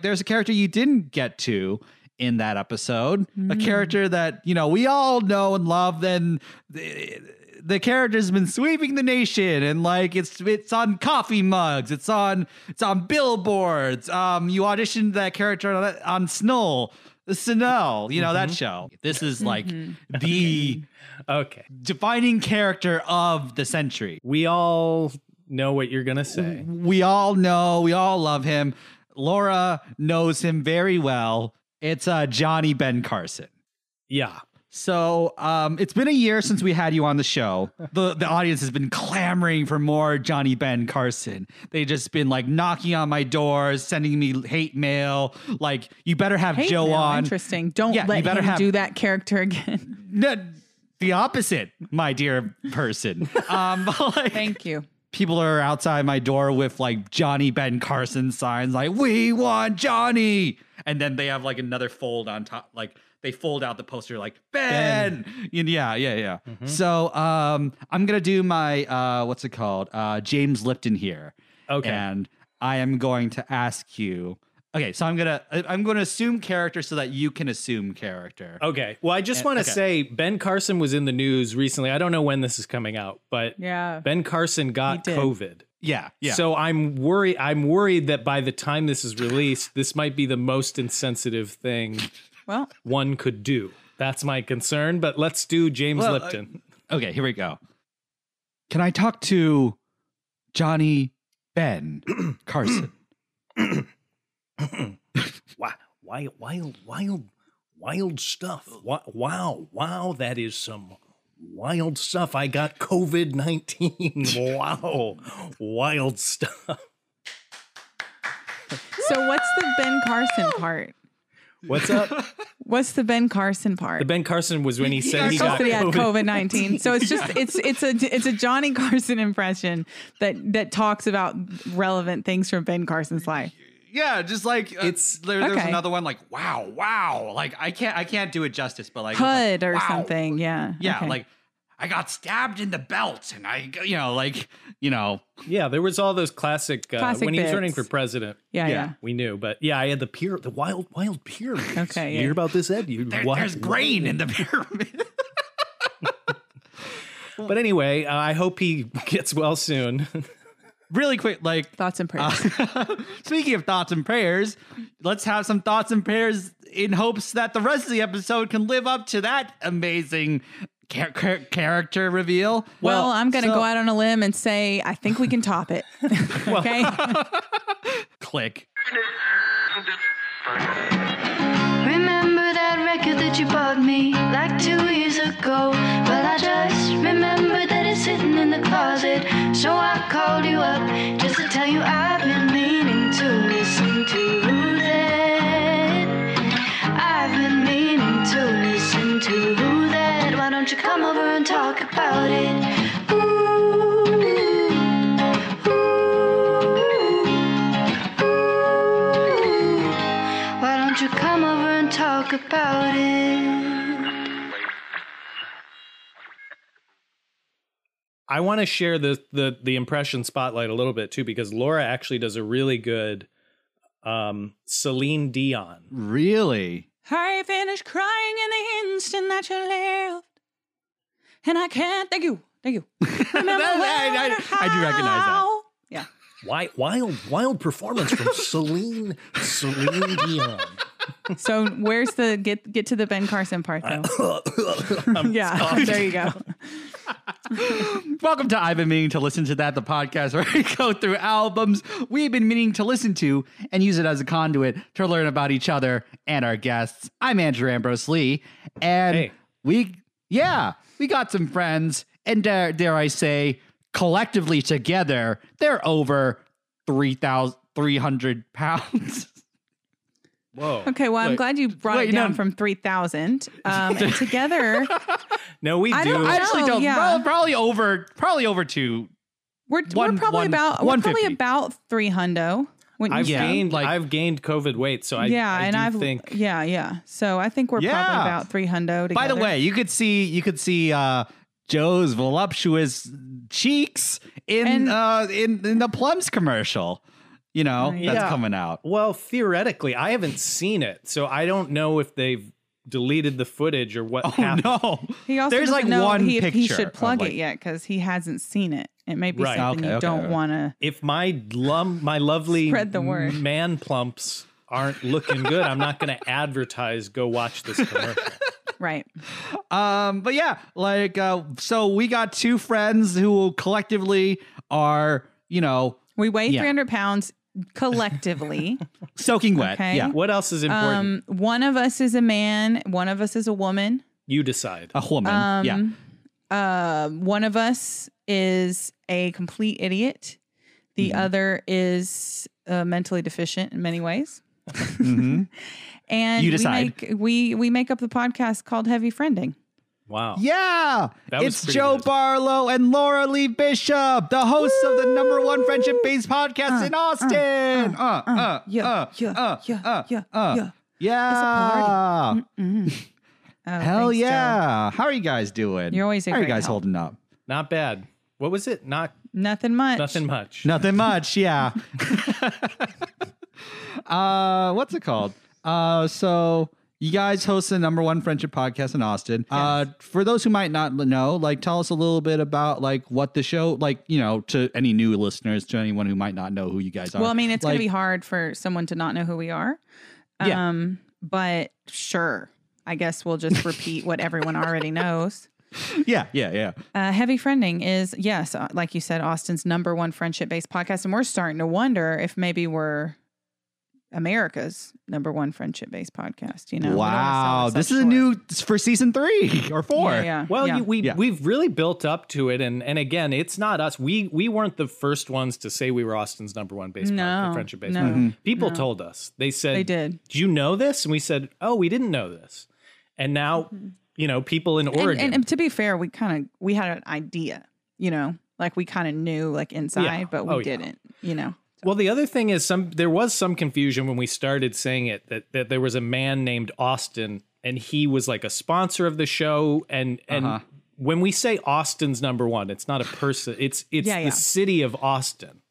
There's a character you didn't get to in that episode, a Mm. character that, you know, we all know and love and the, character's been sweeping the nation and like it's it's on coffee mugs, it's on it's on billboards. Um you auditioned that character on, on Snow, Snell, you know that show. This is like the Okay. defining character of the century. We all know what you're going to say. We all know, we all love him. Laura knows him very well. It's uh, Johnny Ben Carson. Yeah. So um, it's been a year since we had you on the show. The the audience has been clamoring for more Johnny Ben Carson. They just been like knocking on my doors, sending me hate mail. Like you better have Hey, Joe now, on. Interesting. Don't Yeah, you better him have- do that character again. No, the opposite, my dear person. Um, like, Thank you. People are outside my door with like Johnny Ben Carson signs, like "We want Johnny," and then they have like another fold on top, like they fold out the poster, like Ben. And yeah, yeah, yeah. So um, I'm gonna do my uh, what's it called? Uh, James Lipton here. Okay. and I am going to ask you. Okay, so I'm gonna I'm gonna assume character so that you can assume character. Okay. Well, I just want to okay. say Ben Carson was in the news recently. I don't know when this is coming out, but Yeah. Ben Carson got COVID. Yeah, yeah. So I'm worried I'm worried that by the time this is released, this might be the most insensitive thing Well, one could do. That's my concern, but let's do James Well, uh, Lipton. Okay, here we go. Can I talk to Johnny Ben Carson? Wow, wild, wild, wild, wild stuff. Wow, wow, wow, that is some wild stuff. I got COVID 19. wow, wild stuff. so what's the Ben Carson part? What's up? What's the Ben Carson part? The Ben Carson was when he said he Just got that he had COVID. COVID nineteen. So it's just it's it's a it's a Johnny Carson impression that that talks about relevant things from Ben Carson's life. Yeah, just like uh, It's- there, there's okay. another one like wow, wow. Like I can't I can't do it justice, but like it's like, or wow. something. Yeah. Yeah, Okay. like I got stabbed in the belt, and I you know like you know Yeah, there was all those classic, uh, Classic when he was running for president. Yeah, yeah. yeah. We knew, but yeah, I had the pyramid, the wild, wild pyramid. Okay, you yeah. hear about this, Ed? You, there- what- there's grain in the pyramid. But anyway, uh, I hope he gets well soon. really quick, like Thoughts and prayers. Speaking of thoughts and prayers, let's have some thoughts and prayers in hopes that the rest of the episode can live up to that amazing char- char- character reveal. well, I'm going to so- go out on a limb and say I think we can top it. okay. Click. Remember that record that you bought me like two years ago? Well, I just remember that it's sitting in the closet. So I called you up just to tell you I've been meaning to listen to that. I've been meaning to listen to that. Why don't you come over and talk about it? Ooh, ooh, ooh. I want to share the, the the impression spotlight a little bit too, because Laura actually does a really good um, Celine Dion. Really? I finished crying in the instant that you left. And I can't thank you. Thank you. Remember I- I- I do recognize that. how- Yeah. Wild, wild, wild performance from Celine Celine Dion. So where's the get get to the Ben Carson part though? I'm yeah. There you go. Welcome to I've been meaning to listen to that, the podcast where we go through albums we've been meaning to listen to and use it as a conduit to learn about each other and our guests. I'm Andrew Ambrose Lee, and Hey. we, yeah, we got some friends, and dare, dare I say, collectively together, they're over 3,300 pounds. Whoa. Okay, well, I'm Wait. glad you brought Wait, it down no. from 3,000. Um, and together, No, we I do. don't- I actually Oh, don't, yeah. prob- probably over, probably over two. we're, One- we're probably one- about we're probably 150. about 3 hundo. wouldn't you I've say? Yeah, gained like- I've gained COVID weight, so I yeah, I and do I've think yeah, yeah. So I think we're Yeah. probably about 3 hundo together. By the way, you could see you could see uh Joe's voluptuous cheeks in And- uh in in the Plums commercial. You know, yeah. that's coming out. Well, theoretically, I haven't seen it, so I don't know if they've deleted the footage or what Oh happened. no. He also There's like know one he, picture. he should plug like- it yet because he hasn't seen it. It may be Right. something Okay, you okay, don't okay. want to. If my lum, my lovely Spread the word. man plumps aren't looking good, I'm not going to advertise. Go watch this commercial. Right. Um, but yeah, like uh, so we got two friends who collectively are, you know, We weigh Yeah. 300 pounds collectively. soaking wet. Okay. Yeah. What else is important? um, one of us is a man, one of us is a woman. you decide. A woman. Um, yeah. Uh, one of us is a complete idiot. The Mm-hmm. other is uh, mentally deficient in many ways. hmm And You we decide. make we we make up the podcast called Heavy Friending. Wow. Yeah, That it's Joe good. Barlow and Laura Lee Bishop, the hosts of the number one friendship-based podcast in Austin. Uh, uh, yeah, uh, yeah, uh, yeah, uh, yeah, uh. yeah. Yeah. Mm-mm. Oh, Hell thanks, Joe. yeah. How are you guys doing? You're always a How are you guys help. holding up? Not bad. What was it? Not Nothing much. nothing much. Nothing much, yeah. uh, what's it called? Uh, so you guys host the number one friendship podcast in Austin. Uh, for those who might not know, like, tell us a little bit about like what the show, like, you know, to any new listeners, to anyone who might not know who you guys are. Well, I mean, it's gonna be hard for someone to not know who we are. Yeah. Um, but sure, I guess we'll just repeat what everyone already knows. yeah, yeah, yeah. Uh, Heavy Friending is, yes, uh, like you said, Austin's number one friendship based podcast. And we're starting to wonder if maybe we're America's number one friendship based podcast. You know, We don't wanna sell wow, ourselves this is a new for season three or four. Yeah, yeah, Well, yeah. you, we Yeah. we've really built up to it, and and again, it's not us. We we weren't the first ones to say we were Austin's number one base No, friendship based. no, Mm-hmm. People no. told us. They said They did. Do you know this? And we said, Oh, we didn't know this. And now, you know, people in Mm-hmm. And, Oregon. and, and to be fair, we kind of we had an idea, you know, like we kind of knew like inside, Yeah. but we Oh, didn't, you know. Well, the other thing is some there was some confusion when we started saying it that that there was a man named Austin and he was like a sponsor of the show and and Uh-huh. when we say Austin's number 1, it's not a person, it's it's Yeah, the yeah. city of Austin.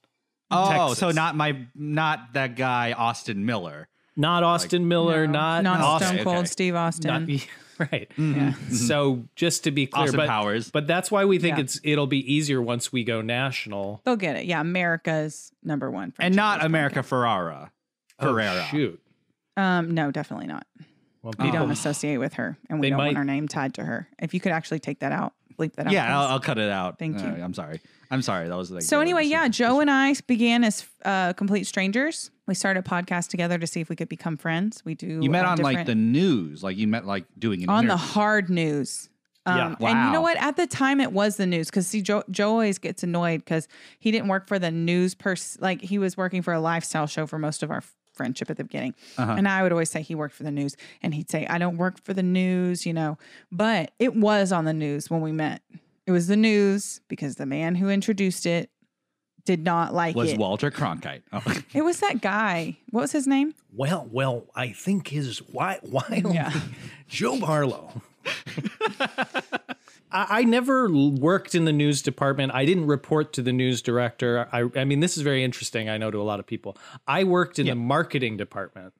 Oh, Texas. so not my, not that guy Austin Miller. Not Austin Miller, No, not not Austin. Stone Cold okay. Steve Austin. Not- right. yeah. So just to be clear, Austin but, Powers. but that's why we think Yeah. it's it'll be easier once we go national. They'll get it. Yeah, America's number one, and not based America Ferrara. Ferrera. Oh, shoot. Um, no, definitely not. Well, We people, don't associate with her, and we They don't want might- our name tied to her. If you could actually take that out, bleep that out. Yeah, I'll. I'll cut it out. Thank you. Uh, I'm sorry. I'm sorry. That was like. so anyway, yeah, Joe and I began as uh, complete strangers. We started a podcast together to see if we could become friends. We do. You met on like the news, like you met like doing an on the hard news. Um, Yeah. And you know what? At the time, it was the news because see, Joe, Joe always gets annoyed because he didn't work for the news pers Like he was working for a lifestyle show for most of our friendship at the beginning. Uh-huh. And I would always say he worked for the news, and he'd say I don't work for the news, you know. But it was on the news when we met. It was the news because the man who introduced it did not like was it. Was Walter Cronkite. Oh. it was that guy. What was his name? well, well, I think his why why Yeah. Joe Barlow. I, I never l- worked in the news department. I didn't report to the news director. I, I mean, this is very interesting. I know to a lot of people. I worked in Yeah. the marketing department,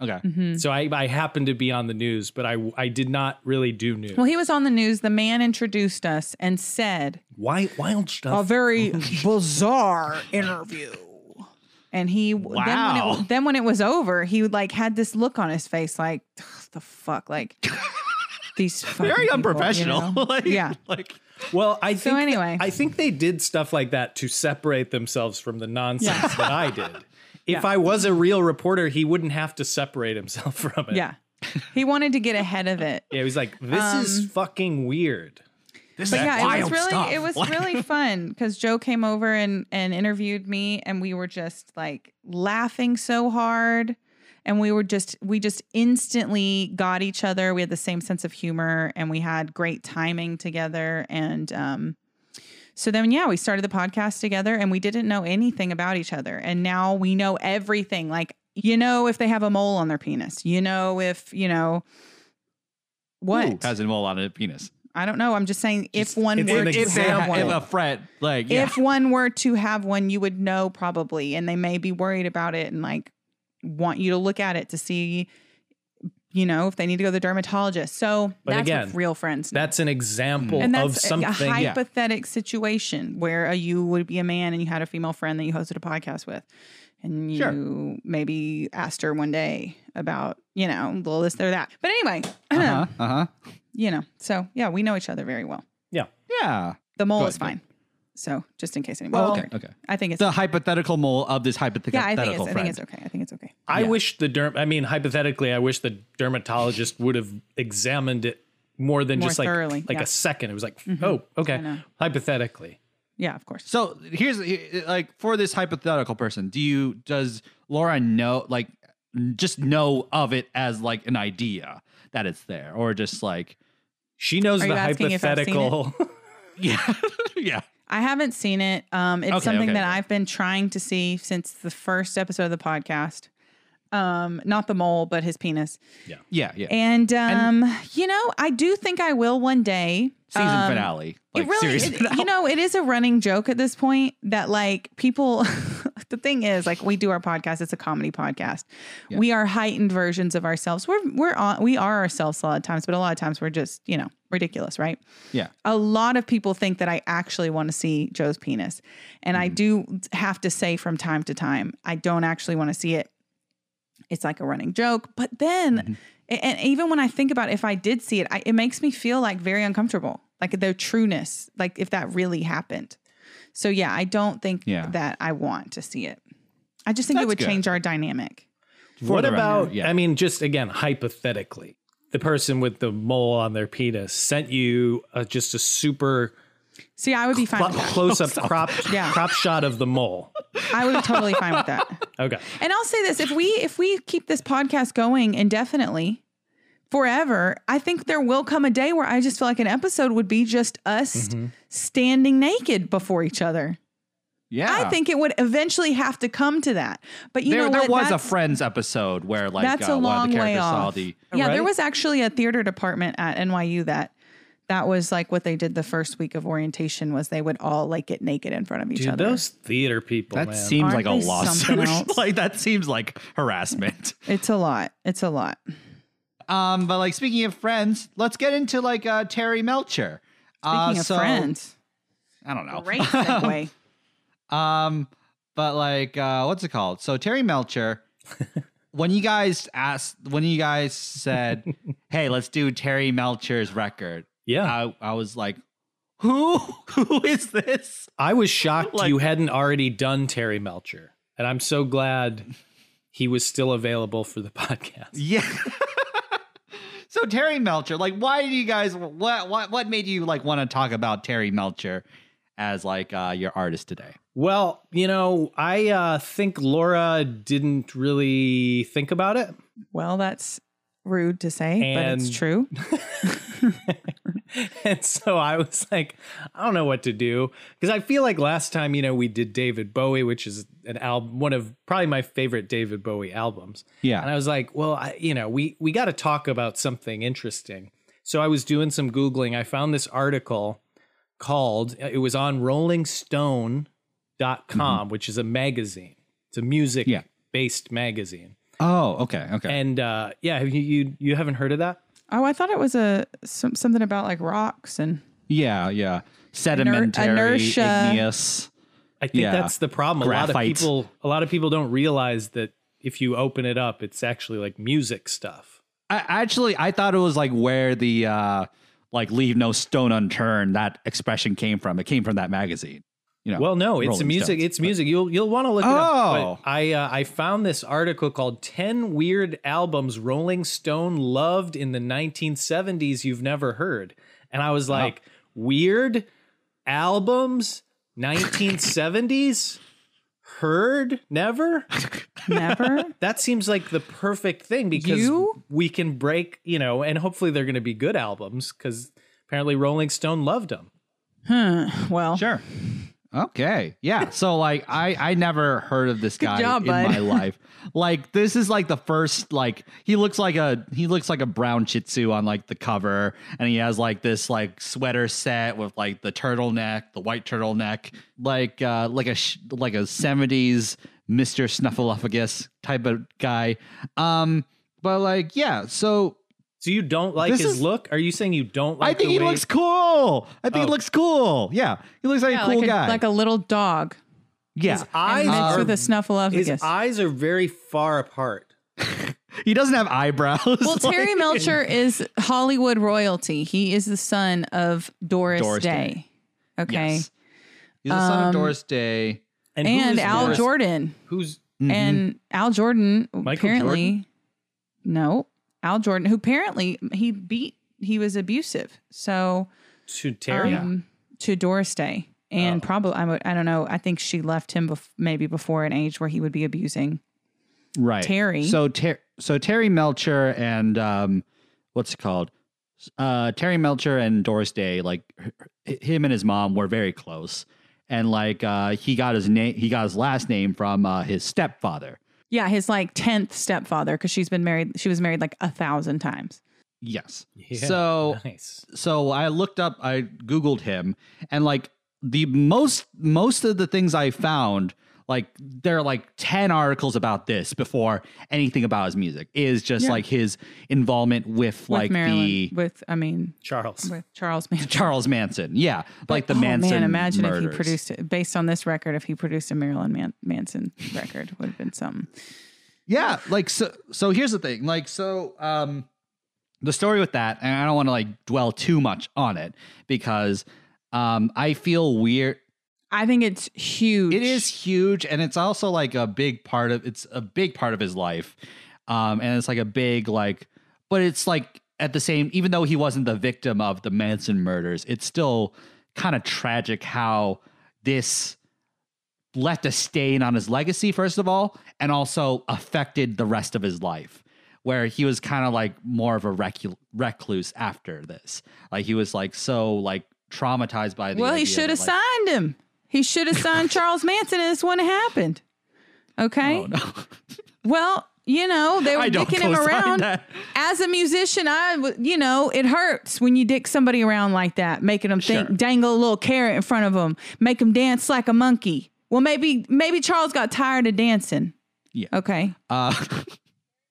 okay. Mm-hmm. so I, I happened to be on the news, but I, I did not really do news. Well, he was on the news. The man introduced us and said, Why wild stuff?" a very bizarre interview. And he then when Wow. it then when it was over, he like had this look on his face, like the fuck, like these fucking Very people," you unprofessional. know? like, yeah, Like. Well, I think anyway. I think they did stuff like that to separate themselves from the nonsense that I did. If I was a real reporter, he wouldn't have to separate himself from it. yeah. He wanted to get ahead of it. Yeah, he's like, this is fucking weird. This But is yeah, it was really stuff. it was really fun because Joe came over and and interviewed me, and we were just like laughing so hard, and we were just we just instantly got each other. We had the same sense of humor, and we had great timing together, and um. So then, yeah, we started the podcast together and we didn't know anything about each other. And now we know everything. Like, you know, if they have a mole on their penis, you know, if, you know, what? Who has a mole on a penis? I don't know. I'm just saying if one were to if, they have one, if a friend, like, yeah. if one were to have one, you would know probably, and they may be worried about it and like want you to look at it to see, you know, if they need to go to the dermatologist. So But that's again, what real friends. know. That's an example and of that's a- something. a hypothetical situation where uh, you would be a man and you had a female friend that you hosted a podcast with, and you Sure. maybe asked her one day about, you know, little this or that. But anyway, uh-huh, uh-huh. you know, so yeah, we know each other very well. yeah. Yeah. The mole Good, is good. fine. So just in case anyone. Oh, wondered. okay, okay. I think it's The hypothetical mole of this hypothetical yeah. I think it's. I think it's okay. I think it's okay. I Yeah. wish the derm. I mean, hypothetically, I wish the dermatologist would have examined it more than More just like thoroughly, like yeah. a second. It was like, mm-hmm. oh, okay. Hypothetically, Yeah, of course. So here's like for this hypothetical person, do you does Laura know like just know of it as like an idea that it's there, or just like she knows Are the you asking if I've seen hypothetical. yeah, yeah, I haven't seen it. Um, it's Okay, something okay, that okay. I've been trying to see since the first episode of the podcast. Um, not the mole, but his penis. yeah, yeah. yeah. And um, you know, I do think I will one day. Season Um, finale, like it really, it- you know, it is a running joke at this point that like people. the thing is, like, we do our podcast; it's a comedy podcast. We are heightened versions of ourselves. We're we're on, we are ourselves a lot of times, but a lot of times we're just you know ridiculous, right? yeah, a lot of people think that I actually want to see Joe's penis. And I do have to say from time to time, I don't actually want to see it. It's like a running joke. But then, a- and even when I think about if I did see it, I, it makes me feel like very uncomfortable, like the trueness, like if that really happened. So yeah, I don't think Yeah. that I want to see it. I just think it would good. change our dynamic. what the record, about? yeah. I mean, just again, hypothetically, the person with the mole on their penis sent you uh, just a super See, I would be fine with that. close up crop Yeah. crop shot of the mole. I would be totally fine with that. Okay. And I'll say this: if we if we keep this podcast going indefinitely, forever, I think there will come a day where I just feel like an episode would be just us Mm-hmm. standing naked before each other. yeah. I think it would eventually have to come to that. But you there, know there what? was a Friends episode where like that's uh, a one of long the way characters saw off. the yeah, there was actually a theater department at NYU that that was like what they did the first week of orientation was they would all like get naked in front of each Dude, other. those theater people, that man. seems Aren't like a lawsuit. like that seems like harassment. it's a lot. It's a lot. Um, but like speaking of friends, let's get into like uh Terry Melcher. Uh, Speaking of so- friends, I don't know. great segue. Um, but like, uh, what's it called? So Terry Melcher, when you guys asked, when you guys said, "Hey, let's do Terry Melcher's record," yeah. I, I was like, "Who? Who is this?" I was shocked Like- you hadn't already done Terry Melcher, and I'm so glad he was still available for the podcast. Yeah. so Terry Melcher, like, why do you guys? What what what made you like want to talk about Terry Melcher as like uh, your artist today? Well, you know, I uh, think Laura didn't really think about it. Well, that's rude to say, but it's true. and so I was like, I don't know what to do because I feel like last time, you know, we did David Bowie, which is an album, one of probably my favorite David Bowie albums. Yeah. And I was like, well, I, you know, we we got to talk about something interesting. So I was doing some googling. I found this article called it was on rollingstone.com, which is a magazine. It's a music Yeah. based magazine. Oh, okay, okay. And uh yeah, have you, you you haven't heard of that? Oh, I thought it was a some, something about like rocks and yeah, yeah. Sedimentary, inertia. igneous. I think Yeah. that's the problem. A lot of people a lot of people don't realize that if you open it up, it's actually like music stuff. I actually I thought it was like where the uh like leave no stone unturned that expression came from. It came from that magazine. You know. Well, no, it's Rolling music. Stones, it's but- music. You'll you'll want to look it Oh. up. But I uh, I found this article called 10 weird albums Rolling Stone loved in the 1970s you've never heard. And I was like, weird albums 1970s heard never? never. That seems like the perfect thing because You? we can break, you know, and hopefully they're going to be good albums because apparently Rolling Stone loved them. huh. Well, Sure. Okay. Yeah. So like I I never heard of this guy job, in bud. my life. Like this is like the first like he looks like a he looks like a brown shih tzu on like the cover and he has like this like sweater set with like the turtleneck, the white turtleneck, like uh like a like a 70s Mr. Snuffleupagus type of guy. Um but like yeah, so So you don't like This his is- look? Are you saying you don't like I think the he way- looks cool. I think Oh. he looks cool. Yeah. He looks like Yeah, a cool like, guy. like a little dog. yeah. His eyes and mixed are with a his eyes are very far apart. He doesn't have eyebrows. Well, Terry Melcher is Hollywood royalty. He is the son of Doris, Doris Day. Day. Okay. Yes. He's the son Um, of Doris Day. And, And is Al Doris- Jorden. Who's Mhm. And Al Jordan Michael apparently no. Al Jorden, who apparently he beat he was abusive. So to Terry? um, to Doris Day. And Oh. probably I would I don't know. I think she left him bef- maybe before an age where he would be abusing. right. Terry. So Ter- so Terry Melcher and um what's it called? Uh Terry Melcher and Doris Day like h- him and his mom were very close. And like uh he got his name he got his last name from uh his stepfather. Yeah, his like tenth stepfather because she's been married. She was married like a thousand times. Yes. Yeah, So nice. so I looked up, I googled him, and like the most most of the things I found, like there are like ten articles about this before anything about his music is just Yeah. like his involvement with, With like Marilyn, the with I mean Charles. with Charles Manson. Charles Manson, yeah, like the oh, Manson. Man, imagine if he produced it based on this record. If he produced a Marilyn Man- Manson record, would have been something. Yeah, like so so here's the thing. Like so um the story with that, and I don't want to like dwell too much on it because um I feel weird I think it's huge. It is huge, and it's also like a big part of it's a big part of his life, um, and it's like a big like, but it's like at the same, even though he wasn't the victim of the Manson murders, it's still kind of tragic how this left a stain on his legacy first of all, and also affected the rest of his life. Where he was kind of like more of a recluse after this, like he was like so like traumatized by the. well, he should have like, signed him. He should have signed Charles Manson, and this wouldn't have happened. Okay. Oh, no. Well, you know they were dicking him around. that. As a musician, I, you know it hurts when you dick somebody around like that, making them think, Sure. dangle a little carrot in front of them, make them dance like a monkey. Well, maybe maybe Charles got tired of dancing. Yeah. Okay. Uh,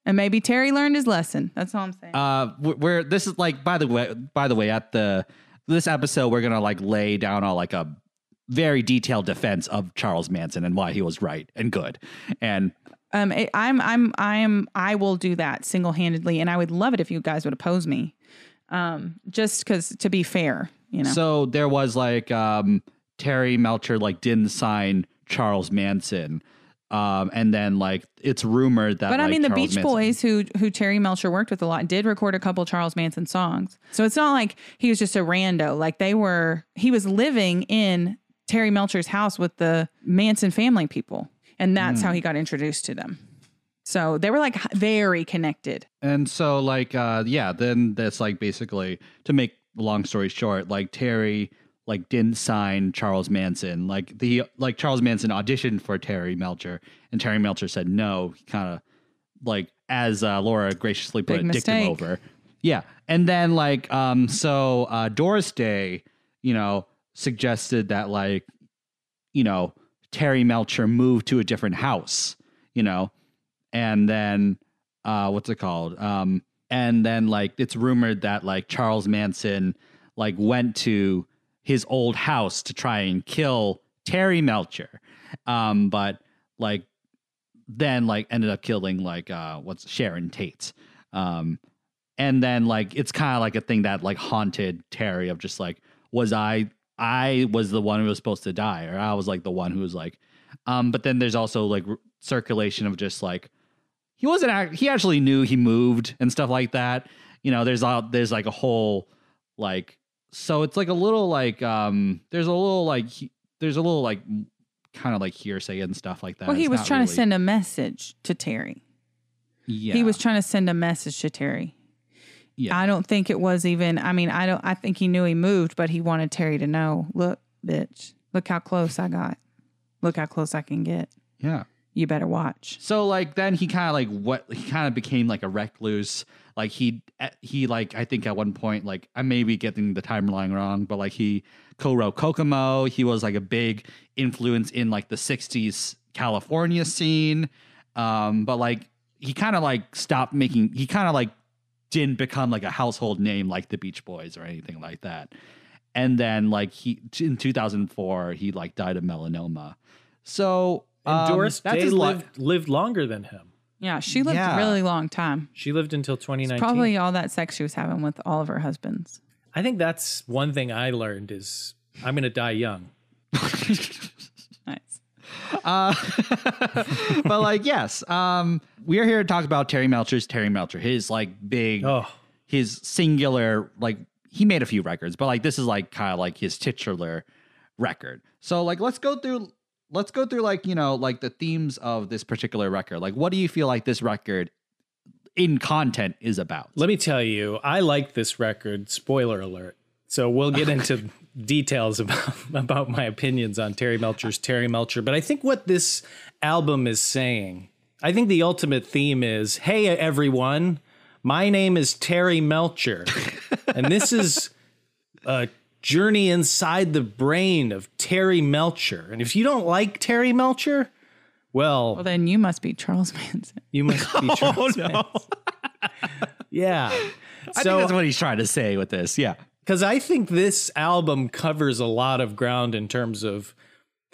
And maybe Terry learned his lesson. That's all I'm saying. uh, we're- we're this is like by the way, by the way, at the this episode, we're gonna like lay down all like a very detailed defense of Charles Manson and why he was right and good. And Um, it, I'm, I'm, I'm, I will do that single handedly, and I would love it if you guys would oppose me. Um, just because to be fair, you know. so there was like um, Terry Melcher like didn't sign Charles Manson. Um, and then like it's rumored that but I like, mean, the Charles Beach Manson- Boys, who who Terry Melcher worked with a lot, did record a couple Charles Manson songs. So it's not like he was just a rando. Like they were, he was living in Terry Melcher's house with the Manson family people, and that's Hmm. how he got introduced to them. So they were like very connected. And so like uh yeah, then that's like basically to make long story short, like Terry like didn't sign Charles Manson. Like the like Charles Manson auditioned for Terry Melcher and Terry Melcher said no. He kind of like as uh, Laura graciously put Big it, dicked him over. Yeah. And then like um so uh Doris Day, you know, suggested that like you know, Terry Melcher moved to a different house, you know, and then uh what's it called? Um and then like it's rumored that like Charles Manson like went to his old house to try and kill Terry Melcher. Um but like then like ended up killing like uh what's Sharon Tate. Um and then like it's kind of like a thing that like haunted Terry of just like was I I was the one who was supposed to die or I was like the one who was like um but then there's also like r- circulation of just like he wasn't act- he actually knew he moved and stuff like that. You know, there's a, there's like a whole like so it's like a little like um there's a little like he, there's a little like kind of like hearsay and stuff like that. Well, he It's was trying to send a message to Terry. yeah. He was trying to send a message to Terry. Yeah. I don't think it was even. I mean, I don't. I think he knew he moved, but he wanted Terry to know. Look, bitch, Look how close I got. Look how close I can get. Yeah. You better watch. So like then he kind of like what he kind of became like a recluse. Like he he like I think at one point like I may be getting the timeline wrong, but like he co-wrote Kokomo. He was like a big influence in like the '60s California scene. Um, but like he kind of like stopped making. He kind of like didn't become like a household name like the Beach Boys or anything like that. And then like he in 2004 he like died of melanoma. So And um, Doris that's Day his li- lived lived longer than him. Yeah, she lived Yeah. a really long time. She lived until 2019. Probably all that sex she was having with all of her husbands. I think that's one thing I learned is I'm going to die young. Uh, but like, yes, um, we are here to talk about Terry Melcher's Terry Melcher, his like big, Oh, his singular, like he made a few records, but like this is like kind of like his titular record. So like, let's go through, let's go through like you know like the themes of this particular record. Like, what do you feel like this record in content is about? let me tell you, I like this record. Spoiler alert. So we'll get into details about about my opinions on Terry Melcher's Terry Melcher, but I think what this album is saying, I think the ultimate theme is, "Hey everyone, my name is Terry Melcher, and this is a journey inside the brain of Terry Melcher. And if you don't like Terry Melcher, well, Well, then you must be Charles Manson. you must be oh, Charles Manson. Yeah. I think that's what he's trying to say with this. Yeah. Because I think this album covers a lot of ground in terms of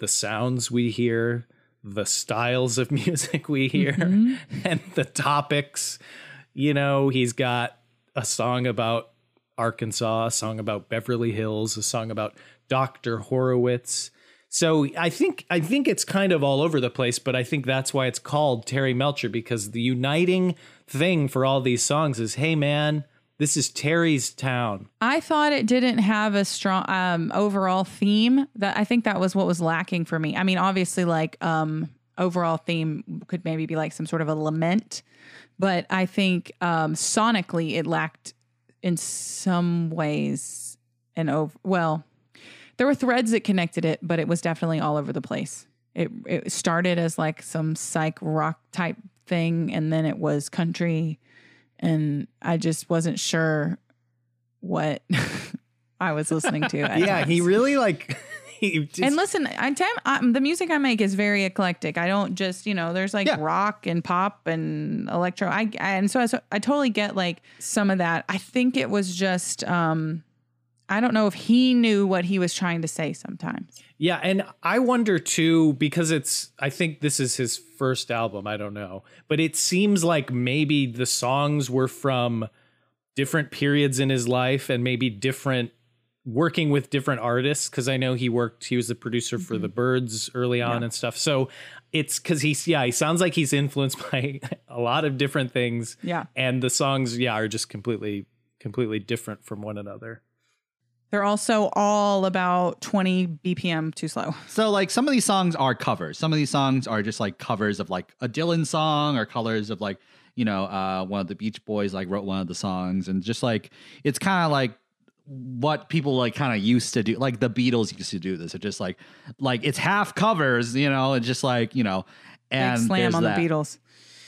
the sounds we hear, the styles of music we hear, mm-hmm. and the topics. You know, he's got a song about Arkansas, a song about Beverly Hills, a song about Dr. Horowitz. So I think I think it's kind of all over the place, but I think that's why it's called Terry Melcher because the uniting thing for all these songs is, hey man, this is Terry's town. I thought it didn't have a strong um, overall theme. That I think that was what was lacking for me. I mean, obviously, like um, overall theme could maybe be like some sort of a lament, but I think um, sonically it lacked in some ways an over. Well, there were threads that connected it, but it was definitely all over the place. It it started as like some psych rock type thing, and then it was country, and I just wasn't sure what I was listening to. Yeah, he really like he just, And listen, I tell I, the music I make is very eclectic. I don't just, you know, there's like Yeah. rock and pop and electro. I and so I, so I totally get like some of that. I think it was just um I don't know if he knew what he was trying to say sometimes. Yeah, and I wonder too because it's I think this is his first album, I don't know. But it seems like maybe the songs were from different periods in his life and maybe different working with different artists because I know he worked he was the producer for the mm-hmm. Byrds early on and stuff. So it's cuz he's yeah, he sounds like he's influenced by a lot of different things. Yeah. And the songs yeah are just completely completely different from one another. They're also all about 20 BPM too slow. So like some of these songs are covers. Some of these songs are just like covers of like a Dylan song or colors of like, you know, uh one of the Beach Boys like wrote one of the songs and just like it's kind of like what people like kind of used to do like the Beatles used to do this. It's just like like it's half covers, you know, and just like, you know, and Big slam on that. the Beatles.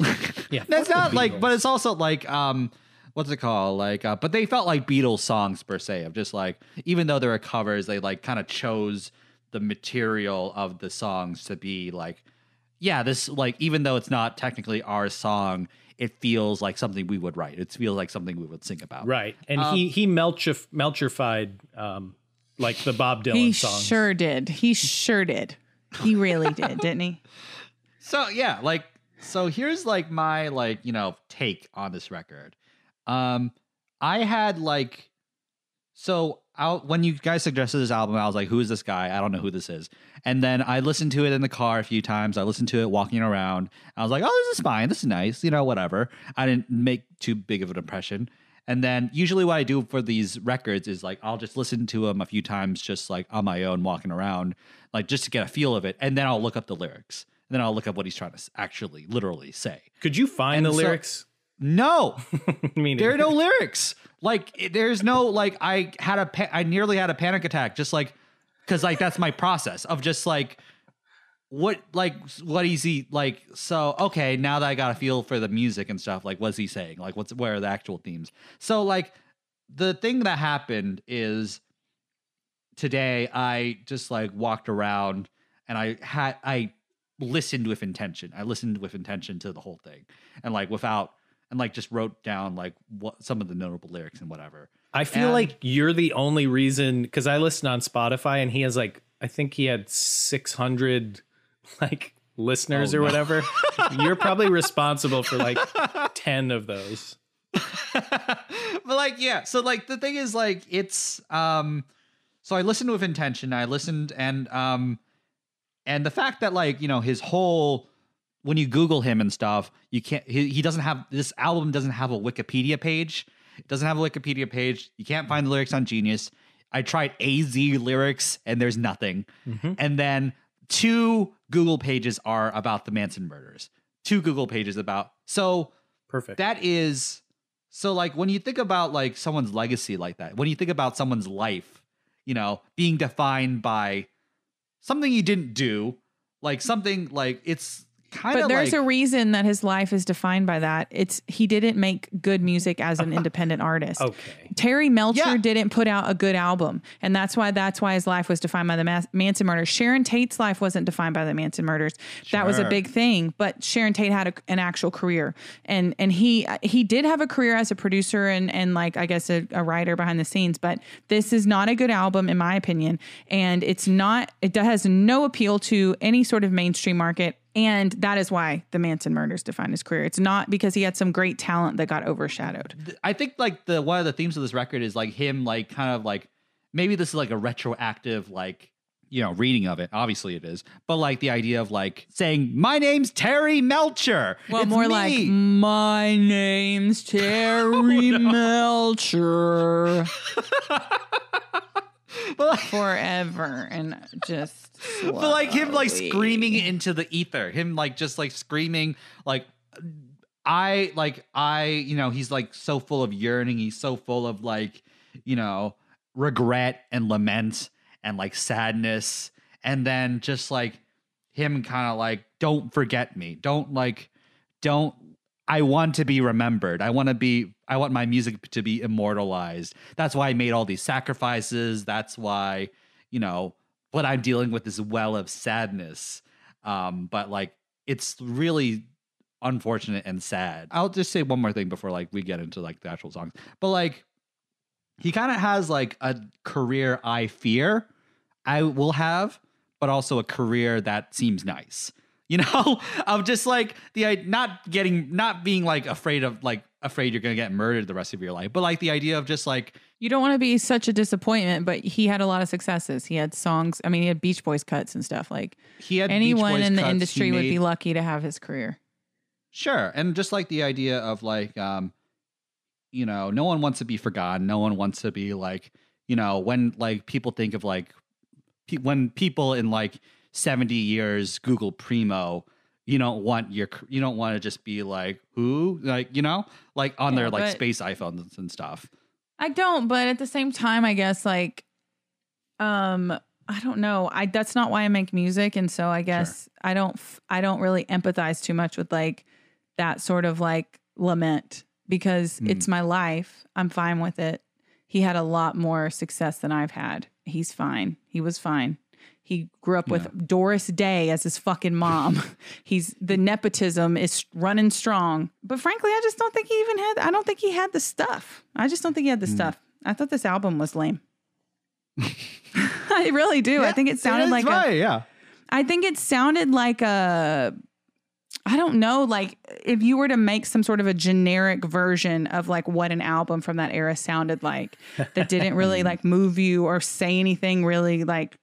Yeah. That's not like, but it's also like, um, what's it called? Like, uh, but they felt like Beatles songs per se of just like, even though they were covers, they like kind of chose the material of the songs to be like, yeah, this like, even though it's not technically our song, it feels like something we would write. It feels like something we would sing about. Right. And Um, he he Melcher Melcherified um like the Bob Dylan He songs. sure did. He sure did. He really did, didn't he? So yeah, like so here's like my like, you know, take on this record. Um I had like so out when you guys suggested this album, I was like, who is this guy? I don't know who this is. And then I listened to it in the car a few times. I listened to it walking around. I was like, oh, this is fine. This is nice. You know, whatever. I didn't make too big of an impression. And then usually what I do for these records is like I'll just listen to them a few times, just like on my own, walking around, like just to get a feel of it. And then I'll look up the lyrics. And then I'll look up what he's trying to actually, literally say. Could you find And the so- lyrics? No, there are no lyrics. Like there's no like I had a pa- I nearly had a panic attack just like because like that's my process of just like what like what is he like so okay now that i got a feel for the music and stuff like what's he saying? Like what's where are the actual themes? So like the thing that happened is today i just like walked around and i had i listened with intention. I listened with intention to the whole thing. And like without and like just wrote down like what some of the notable lyrics and whatever I feel And- like you're the only reason because I listened on Spotify and he has like I think he had 600 like listeners Oh, or no. whatever. you're probably responsible for like 10 of those. but like yeah so like the thing is like it's um so i listened with intention i listened and um and the fact that like you know his whole when you google him and stuff you can't he, he doesn't have this album doesn't have a wikipedia page. It doesn't have a wikipedia page. You can't find the lyrics on genius. I tried az lyrics and there's nothing. Mm-hmm. And then two google pages are about the manson murders. Two google pages about so Perfect. that is so like when you think about like someone's legacy like that when you think about someone's life you know being defined by something you didn't do like something like it's kind But there's like a reason that his life is defined by that. It's he didn't make good music as an uh-huh. independent artist. okay. Terry Melcher Yeah. didn't put out a good album, and that's why that's why his life was defined by the Mas- Manson murders. Sharon Tate's life wasn't defined by the Manson murders. That was a big thing, but Sharon Tate had a, an actual career, and and he he did have a career as a producer and and like I guess a, a writer behind the scenes. But this is not a good album in my opinion, and it's not. It has no appeal to any sort of mainstream market. And that is why the Manson murders defined his career. It's not because he had some great talent that got overshadowed. I think like the one of the themes of this record is like him like kind of like maybe this is like a retroactive like you know reading of it obviously it is but like the idea of like saying my name's Terry Melcher Well, It's more me." like my name's Terry oh, Melcher but like, forever, and just but like him like screaming into the ether. Him like just like screaming like i like i you know he's like so full of yearning. He's so full of like you know regret and lament and like sadness. And then just like him kind of like don't forget me. Don't like don't i want to be remembered. I want to be i want my music to be immortalized. That's why i made all these sacrifices. That's why you know what i'm dealing with is well of sadness. Um but like it's really unfortunate and sad. I'll just say one more thing before like we get into like the actual songs. But like he kind of has like a career i fear i will have but also a career that seems nice you know of just like the not getting not being like afraid of like afraid you're gonna get murdered the rest of your life but like the idea of just like You don't want to be such a disappointment, but he had a lot of successes. He had songs. I mean, he had Beach Boys cuts and stuff. Like he had anyone in the cuts, industry would be lucky to have his career. Sure. And just like the idea of like um you know, no one wants to be forgotten. No one wants to be like, you know, when like people think of like pe- when people in like 70 years Google Primo, you don't want your you don't want to just be like who? Like, you know, like on Yeah, their like space iPhones and stuff. I don't, but at the same time, I guess like, um, I don't know. I that's not why I make music, and so I guess I don't. I don't really empathize too much with like that sort of like lament because Hmm. it's my life. I'm fine with it. He had a lot more success than I've had. He's fine. He was fine. He grew up with Doris Day as his fucking mom. He's the nepotism is running strong. But frankly, I just don't think he even had I don't think he had the stuff. I just don't think he had the hmm. stuff. I thought this album was lame. I really do. I think it sounded like a, yeah. I think it sounded like a I don't know, like if you were to make some sort of a generic version of like what an album from that era sounded like that didn't really hmm. like move you or say anything really like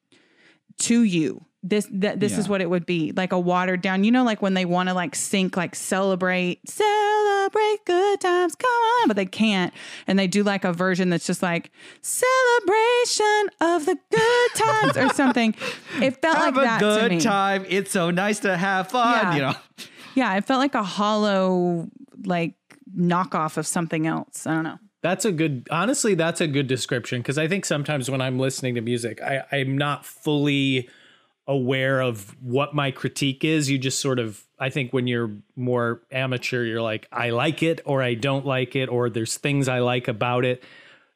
to you. This that this is what it would be. Like a watered down, you know, like when they want to like sink like celebrate, celebrate good times, come on, but they can't. And they do like a version that's just like celebration of the good times or something. It felt Have like a that to good me. time. It's so nice to have fun, Yeah. you know. Yeah, it felt like a hollow like knockoff of something else. I don't know. That's a good, honestly, that's a good description because I think sometimes when I'm listening to music, I, I'm not fully aware of what my critique is. You just sort of, I think when you're more amateur, you're like, I like it or I don't like it, or there's things I like about it.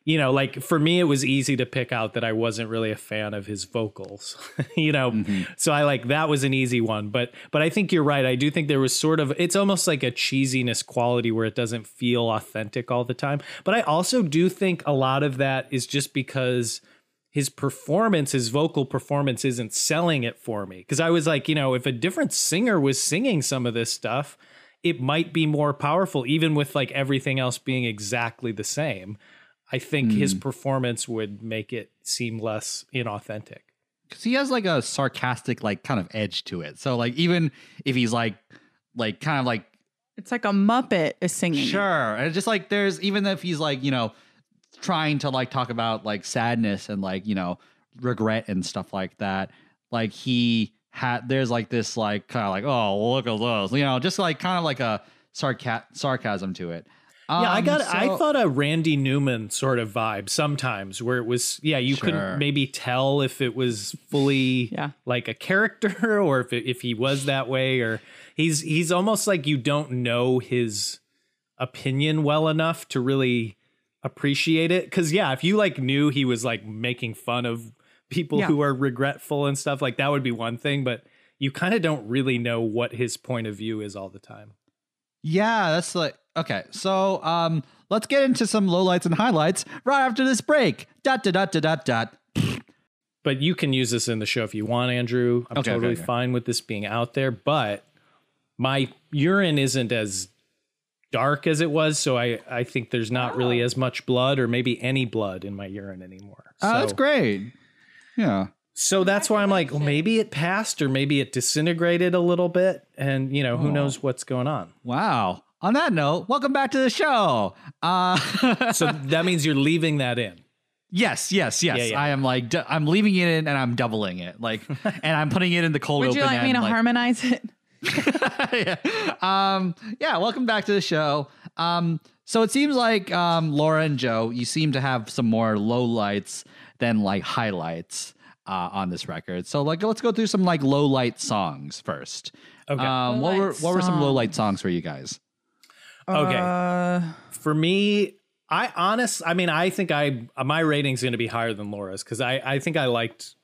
You know, like for me, it was easy to pick out that I wasn't really a fan of his vocals. you know, mm-hmm. so I like that was an easy one. But but I think you're right. I do think there was sort of it's almost like a cheesiness quality where it doesn't feel authentic all the time. But I also do think a lot of that is just because his performance, his vocal performance isn't selling it for me. Cause I was like, you know, if a different singer was singing some of this stuff, it might be more powerful, even with like everything else being exactly the same. I think his mm. performance would make it seem less inauthentic. because he has like a sarcastic like kind of edge to it. So like even if he's like like kind of like It's like a Muppet is singing. sure, and just like there's even if he's like you know trying to like talk about like sadness and like you know regret and stuff like that. Like he had there's like this like kind of like oh look at those you know just like kind of like a sarca- sarcasm to it. Yeah, I Um, got. I thought a Randy Newman sort of vibe sometimes, where it was. Yeah, you Sure. couldn't maybe tell if it was fully Yeah. like a character or if it, if he was that way, or he's he's almost like you don't know his opinion well enough to really appreciate it. Because yeah, if you like knew he was like making fun of people Yeah. who are regretful and stuff, like that would be one thing. But you kind of don't really know what his point of view is all the time. Yeah, that's like okay. So um let's get into some lowlights and highlights right after this break. Dot dot dot dot dot dot. but you can use this in the show if you want, Andrew. I'm Okay, okay, totally okay. fine with this being out there, but my urine isn't as dark as it was, so I I think there's not really as much blood or maybe any blood in my urine anymore. Oh, so, that's great. Yeah. So that's why I'm like, well, maybe it passed or maybe it disintegrated a little bit, and you know Oh. who knows what's going on. Wow. On that note, welcome back to the show. Uh So that means you're leaving that in. yes, yes, yes. Yeah, yeah. I am like du- I'm leaving it in and I'm doubling it. Like and I'm putting it in the cold Would open you like me to like- harmonize it? yeah. Um, yeah, welcome back to the show. Um, so it seems like um, Laura and Joe, you seem to have some more lowlights than like highlights uh, on this record. So like, let's go through some like low light songs first. Okay. Um, what were Low-light what were some low light songs for you guys? Okay. Uh, For me, I honest, I mean, I think I my rating's going to be higher than Laura's because I I think I liked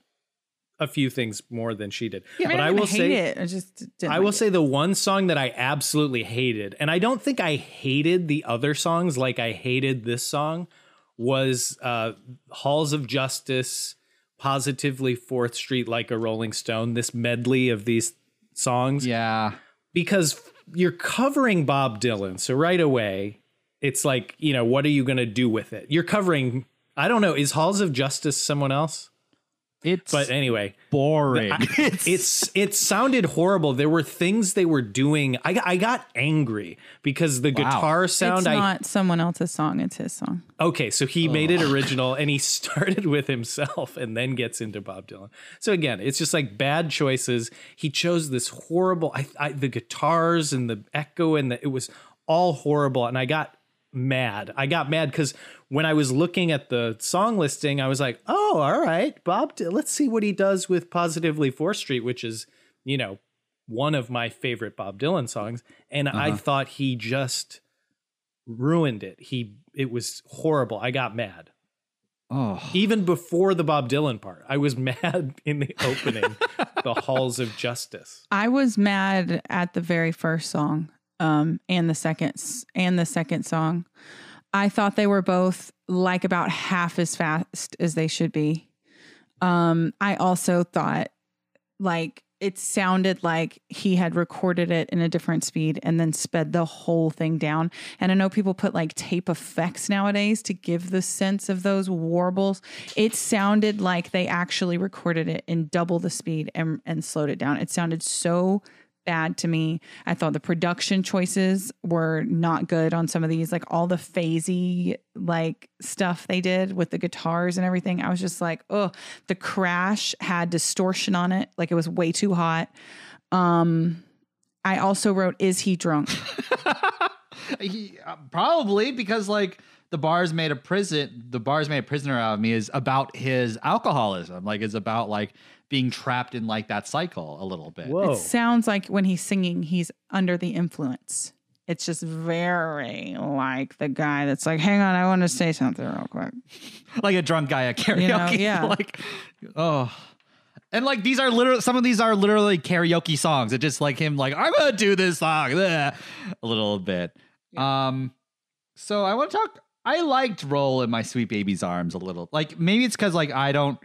a few things more than she did. I mean, but I, I, will hate say, it. I just didn't. I like will it. say the one song that I absolutely hated, and I don't think I hated the other songs like I hated this song, was uh, "Halls of Justice," "Positively Fourth Street," like a Rolling Stone. This medley of these songs Yeah. because you're covering Bob Dylan. So right away, it's like, you know, what are you going to do with it? You're covering, I don't know, is Halls of Justice someone else? It's But anyway, boring. it's it sounded horrible. There were things they were doing. I got, I got angry because the guitar sound it's I not someone else's song. It's his song. Okay, so he made it original and he started with himself and then gets into Bob Dylan. So again, it's just like bad choices. He chose this horrible I, I the guitars and the echo and the, it was all horrible and I got mad. I got mad cuz when I was looking at the song listing, I was like, "Oh, all right. Bob let's see what he does with Positively 4th Street, which is, you know, one of my favorite Bob Dylan songs." And I thought he just ruined it. He it was horrible. I got mad. oh. Even before the Bob Dylan part. I was mad in the opening, the Halls of Justice. I was mad at the very first song, um, and the second and the second song. I thought they were both like about half as fast as they should be. Um, I also thought like it sounded like he had recorded it in a different speed and then sped the whole thing down. And I know people put like tape effects nowadays to give the sense of those warbles. It sounded like they actually recorded it in double the speed and, and slowed it down. It sounded so bad to me. I thought the production choices were not good on some of these, like all the phasey like stuff they did with the guitars and everything. I was just like, oh, the crash had distortion on it, like it was way too hot. Um, I also wrote, "Is he drunk?" he, uh, probably because like the bars made a prison the bars made a prisoner out of me is about his alcoholism like it's about like being trapped in like that cycle a little bit Whoa. It sounds like when he's singing, he's under the influence. It's just very like the guy that's like, hang on, I want to say something real quick. like a drunk guy at karaoke You know, yeah. like oh and like these are literally some of these are literally karaoke songs it just like him like i'm gonna do this song bleh, a little bit um so i want to talk i liked roll in my sweet baby's arms a little like maybe it's because like i don't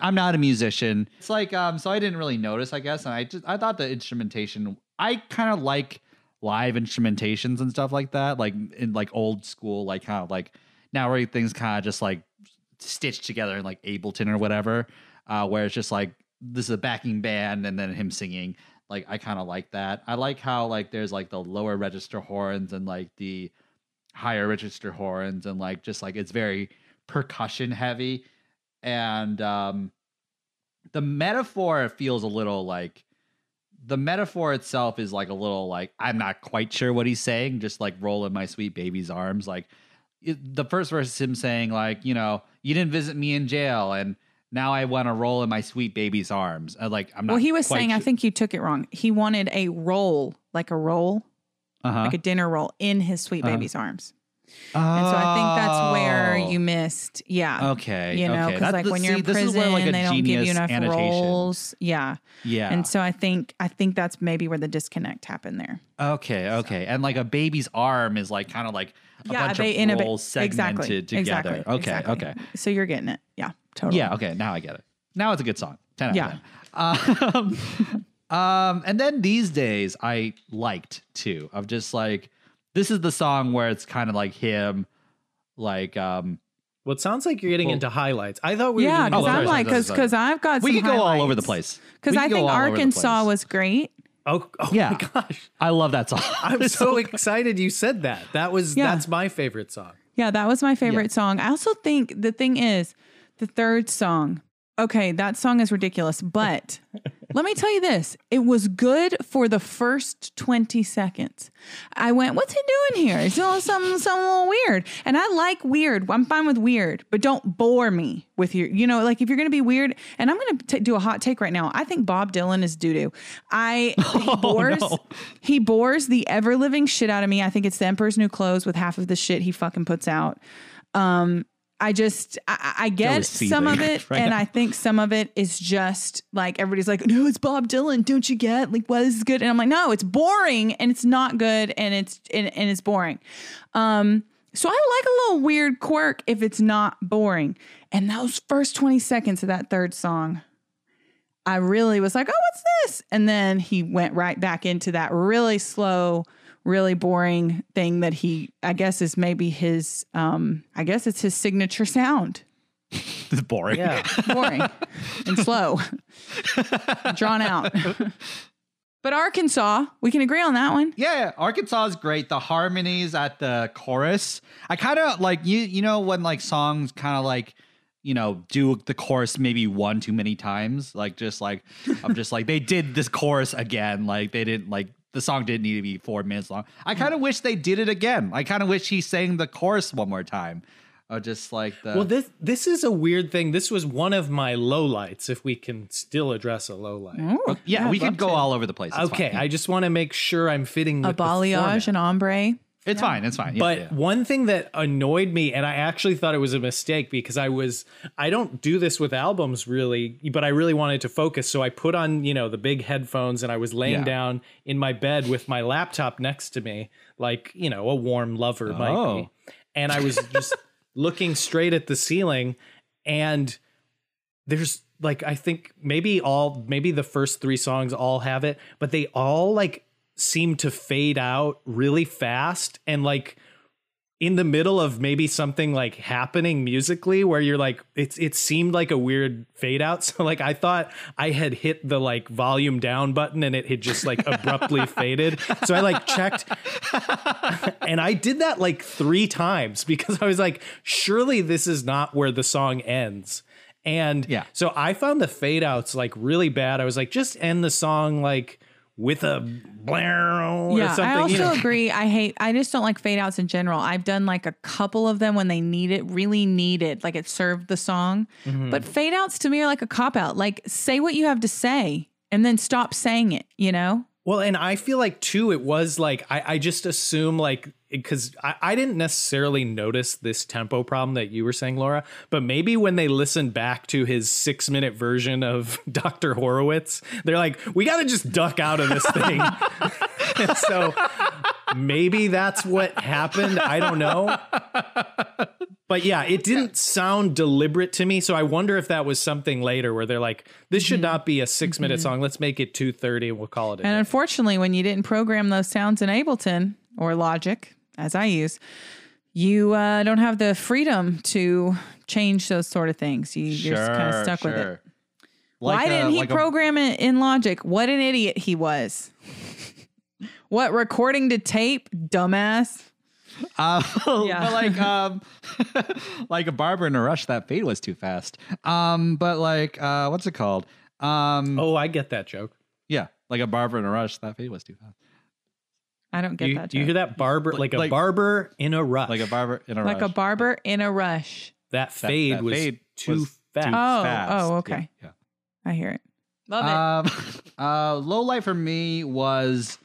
i'm not a musician. It's like um so i didn't really notice i guess and i just i thought the instrumentation i kind of like live instrumentations and stuff like that like in like old school like kind of like now everything's kind of just like stitched together in like ableton or whatever uh where it's just like this is a backing band and then him singing. Like i kind of like that. I like how like there's like the lower register horns and like the higher register horns and like just like it's very percussion heavy and um the metaphor feels a little like the metaphor itself is like a little like i'm not quite sure what he's saying just like roll in my sweet baby's arms like it, the first verse is him saying like you know you didn't visit me in jail and now i want to roll in my sweet baby's arms Uh, like i'm not Well, he was saying, I think you took it wrong. He wanted a roll, like a roll, uh-huh. like a dinner roll in his sweet baby's arms. And so I think that's where Oh. you missed. Yeah. okay You know, because That's like the- when you're see, in prison, like, they don't give you enough annotation. rolls. Yeah. yeah And so I think I think that's maybe where the disconnect happened there. Okay, okay. And like a baby's arm is like kind of like a yeah, bunch they of in a segmented exactly, together. Exactly, okay, exactly. okay. So you're getting it. Yeah. Totally. Yeah, okay. Now I get it. Now it's a good song. 10 out Yeah. of 10. Um, um, and then these days I liked too, of just like, this is the song where it's kind of like him, like, um, Well, it sounds like you're getting Well- into highlights. I thought we Yeah, because I'm like, because because I've got we some could go all over the place. Because I think all over the Arkansas was great. Oh, oh Yeah. my gosh. I love that song. I'm It's so excited you said that. That was Yeah. that's my favorite song. Yeah, that was my favorite song. I also think the thing is the third song. Okay, that song is ridiculous, but let me tell you this. It was good for the first 20 seconds. I went, what's he doing here? He's doing something, something a little weird. And I like weird. I'm fine with weird, but don't bore me with your, you know, like if you're going to be weird, and I'm going to do a hot take right now. I think Bob Dylan is doo doo. I, he bores, no. he bores the ever living shit out of me. I think it's the Emperor's New Clothes with half of the shit he fucking puts out. Um, I just I, I get some of it, right and now. I think some of it is just like everybody's like, no, it's Bob Dylan. Don't you get like what is good? And I'm like, no, it's boring and it's not good and it's and, and it's boring. Um, so I like a little weird quirk if it's not boring. And those first 20 seconds of that third song, I really was like, oh, what's this? And then he went right back into that really slow, really boring thing that he, I guess, is maybe his, um, I guess it's his signature sound. It's boring. Yeah. Boring and slow, drawn out. but Arkansas, we can agree on that one. Yeah, Arkansas is great. The harmonies at the chorus, I kind of like you. You know when like songs kind of like you know do the chorus maybe one too many times. Like just like I'm just like they did this chorus again. Like they didn't like the song didn't need to be four minutes long. I hmm. kind of wish they did it again. I kind of wish he sang the chorus one more time. Or just like the Well, this this is a weird thing. This was one of my lowlights, if we can still address a lowlight. Ooh, yeah, we could go to. all over the place. It's Okay, fine. I just want to make sure I'm fitting a with the balayage format. and ombre. It's fine. It's fine. Yeah, But yeah. one thing that annoyed me, and I actually thought it was a mistake because I was, I don't do this with albums really, but I really wanted to focus. So I put on, you know, the big headphones and I was laying Yeah. down in my bed with my laptop next to me, like, you know, a warm lover might be. Oh. And I was just looking straight at the ceiling and there's like I think maybe all maybe the first three songs all have it, but they all like seem to fade out really fast and like in the middle of maybe something like happening musically where you're like it's it seemed like a weird fade out. So like I thought I had hit the like volume down button and it had just like abruptly faded. So I like checked and I did that like 3 times because I was like surely this is not where the song ends. And Yeah. so I found the fade outs like really bad. I was like just end the song like with a blare or yeah. I also you know. agree. I hate. I just don't like fade outs in general. I've done like a couple of them when they need it, really needed, like it served the song. Mm-hmm. But fade outs to me are like a cop out. Like say what you have to say and then stop saying it. You know? Well, and I feel like too, it was like I, I just assume like because I, I didn't necessarily notice this tempo problem that you were saying, Laura, but maybe when they listened back to his six minute version of Dr. Horowitz, they're like, we got to just duck out of this thing. so maybe that's what happened. I don't know. But yeah, it didn't sound deliberate to me. So I wonder if that was something later where they're like, this should mm-hmm. not be a six minute mm-hmm. song. Let's make it 230 and we'll call it a And day. unfortunately, when you didn't program those sounds in Ableton or Logic, as I use, you uh, don't have the freedom to change those sort of things. You, you're just kind of stuck with it. Why a- didn't he like a- program it in Logic? What an idiot he was. what recording to tape, dumbass? Uh, Yeah. but like um like a barber in a rush that fade was too fast um but like uh what's it called um Oh, I get that joke. yeah like a barber in a rush that fade was too fast I don't get You, that. do you hear that barber like, a like- barber in a rush? like a barber in a Like a rush barber in a rush. that That- fade that was fade too was fast. too Oh, fast. oh, okay. yeah. I hear it. Love it. Um, uh, low light for me was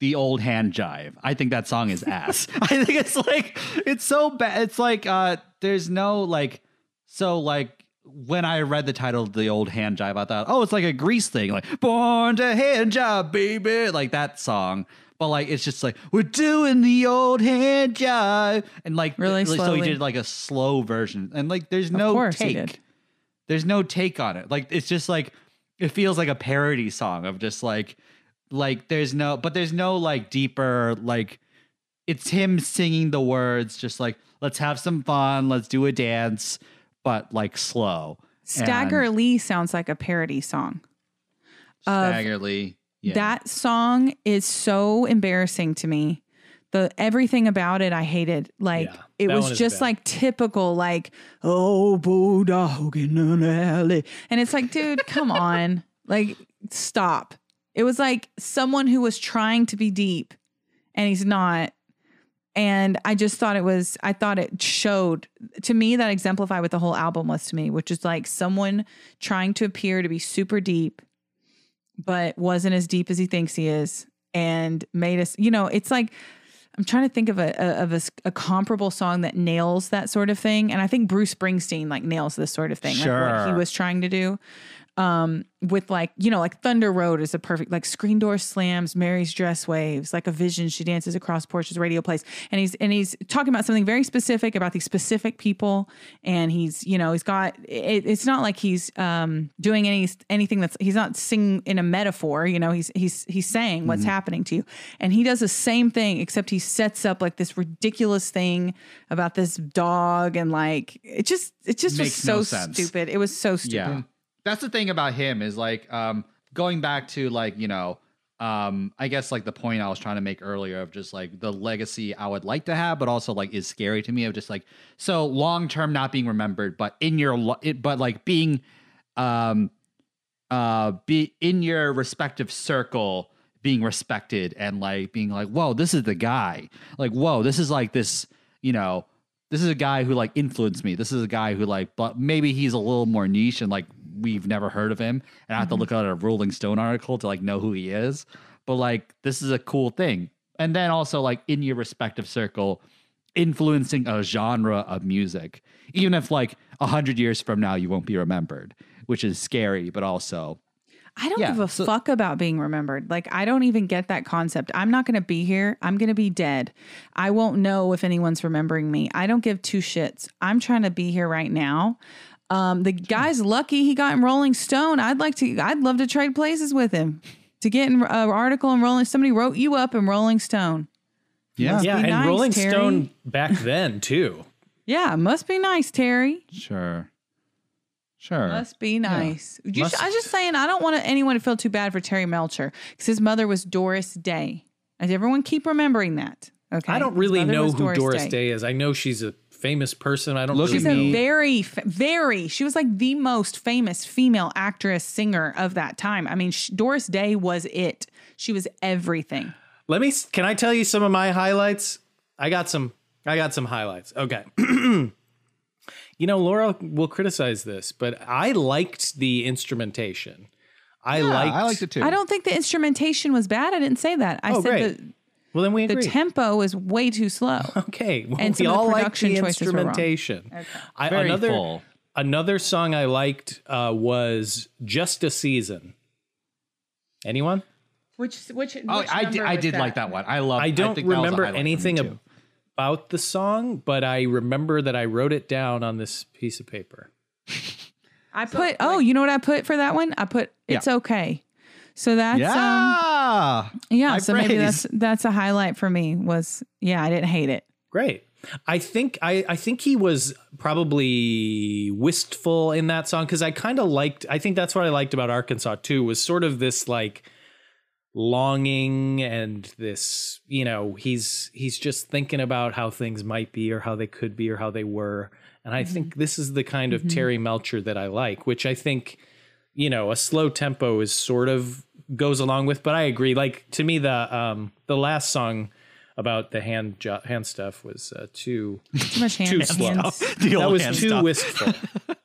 the old hand jive. I think that song is ass. I think it's like it's so bad. It's like uh, there's no like so like when I read the title of the old hand jive, I thought, oh, it's like a Grease thing, like "Born to Hand Jive, baby," like that song. But like it's just like we're doing the old hand job, and like Really so he did like a slow version, and like there's no take there's no take on it. Like it's just like it feels like a parody song of just like like there's no but there's no like deeper like it's him singing the words just like let's have some fun, let's do a dance, but like slow. Stagger And Lee sounds like a parody song. of- Stagger Lee. Yeah. That song is so embarrassing to me. The everything about it I hated. Like Yeah, it was just bad. like typical, like, oh bulldog in an alley. And it's like, dude, come on. Like, stop. It was like someone who was trying to be deep and he's not. And I just thought it was, I thought it showed to me that exemplified what the whole album was to me, which is like someone trying to appear to be super deep, but wasn't as deep as he thinks he is and made us, you know, it's like, I'm trying to think of a, a of a, a comparable song that nails that sort of thing, and I think Bruce Springsteen like nails this sort of thing, like what he was trying to do um with like you know like thunder road is a perfect like screen door slams mary's dress waves like a vision. She dances across porches radio plays and he's and he's talking about something very specific about these specific people. And he's you know he's got it, it's not like he's um doing any anything that's he's not singing in a metaphor you know he's he's he's saying what's happening to you. And he does the same thing except he sets up like this ridiculous thing about this dog. And like it just it just was so no stupid. It was so stupid. Yeah. That's the thing about him is like um going back to like, you know, um I guess like the point I was trying to make earlier of just like the legacy I would like to have but also like is scary to me of just like so long term not being remembered but in your it, but like being um uh be in your respective circle being respected and like being like whoa this is the guy. Like whoa this is like this you know this is a guy who like influenced me. This is a guy who like but maybe he's a little more niche and like we've never heard of him and i have to mm-hmm. look at a rolling stone article to like know who he is but like this is a cool thing and then also like in your respective circle influencing a genre of music even if like a hundred years from now you won't be remembered which is scary but also I don't Yeah, give a so- fuck about being remembered. Like, I don't even get that concept. I'm not going to be here. I'm going to be dead. I won't know if anyone's remembering me. I don't give two shits. I'm trying to be here right now. Um, the guy's lucky he got in Rolling Stone. I'd like to, I'd love to trade places with him to get in an article in Rolling. Somebody wrote you up in Rolling Stone. yeah Yeah, and nice, Rolling Terry. Stone back then too. Yeah, must be nice, Terry. sure sure Must be nice. You Must- sh- I'm just saying, I don't want anyone to feel too bad for Terry Melcher because his mother was Doris Day. And everyone keep remembering that. Okay. I don't really know was who Doris, Day. is. I know she's a famous person. I don't Look really She's at a me. very, very, she was like the most famous female actress, singer of that time. I mean, sh- Doris Day was it. She was everything. Let me. Can I tell you some of my highlights? I got some. I got some highlights. Okay. you know, Laura will criticize this, but I liked the instrumentation. I Yeah, liked. I liked it too. I don't think the instrumentation was bad. I didn't say that. I Oh, said great. the Well, then we the tempo is way too slow. okay. Well, and we some the all liked production the choices were wrong. instrumentation. I, Very another full. another song I liked uh, was "Just a Season." Anyone? Which which, Oh, I did, I did like that one. I love. I don't think that was a remember highlight for me, anything too. about the song, but I remember that I wrote it down on this piece of paper. I put oh, you know what I put for that one? I put it's okay. So that's Yeah. um yeah, so maybe that's that's a highlight for me was yeah, I didn't hate it. Great. I think I, I think he was probably wistful in that song because I kind of liked. I think that's what I liked about Arkansas too was sort of this like longing and this you know he's he's just thinking about how things might be or how they could be or how they were and i think this is the kind of terry melcher that i like which i think you know a slow tempo is sort of goes along with but i agree like to me the um the last song about the hand jo- hand stuff was uh, too Too much hand, Too slow. hands. That old was hand too stuff. wistful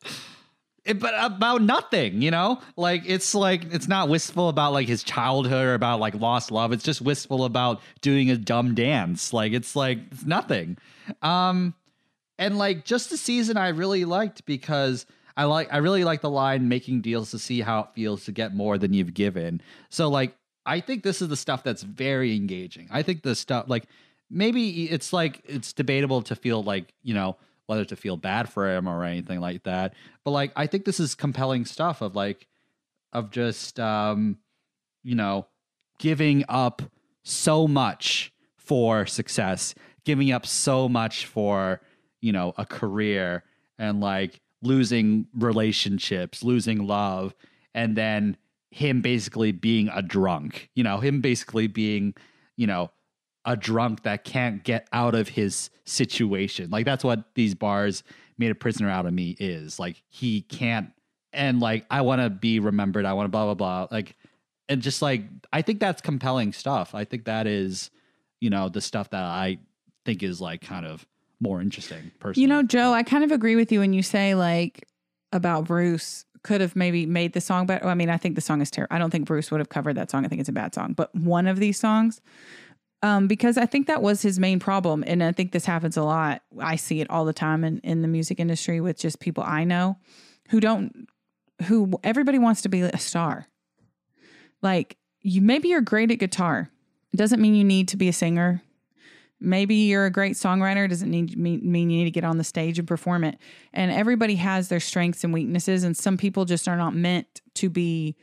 It- but about nothing, you know? Like it's like it's not wistful about like his childhood or about like lost love. It's just wistful about doing a dumb dance. Like it's like it's nothing. Um and like just the season I really liked because I like I really like the line making deals to see how it feels to get more than you've given. So like I think this is the stuff that's very engaging. I think the stuff like maybe it's like it's debatable to feel like, you know, whether to feel bad for him or anything like that. But like I think this is compelling stuff of like of just um you know giving up so much for success, giving up so much for, you know, a career and like losing relationships, losing love, and then him basically being a drunk, you know, him basically being, you know, a drunk that can't get out of his situation. Like that's what these bars made a prisoner out of me is. Like he can't and like I want to be remembered. I want to blah blah blah. Like and just like I think that's compelling stuff. I think that is, you know, the stuff that I think is like kind of more interesting personally. You know, Joe, I kind of agree with you when you say like about Bruce could have maybe made the song better. I mean, I think the song is terrible. I don't think Bruce would have covered that song. I think it's a bad song. But one of these songs, um, because I think that was his main problem. And I think this happens a lot. I see it all the time in, in the music industry with just people I know who don't, who everybody wants to be a star. Like you, maybe you're great at guitar. It doesn't mean you need to be a singer. Maybe you're a great songwriter. Doesn't need mean, mean you need to get on the stage and perform it. And everybody has their strengths and weaknesses. And some people just are not meant to be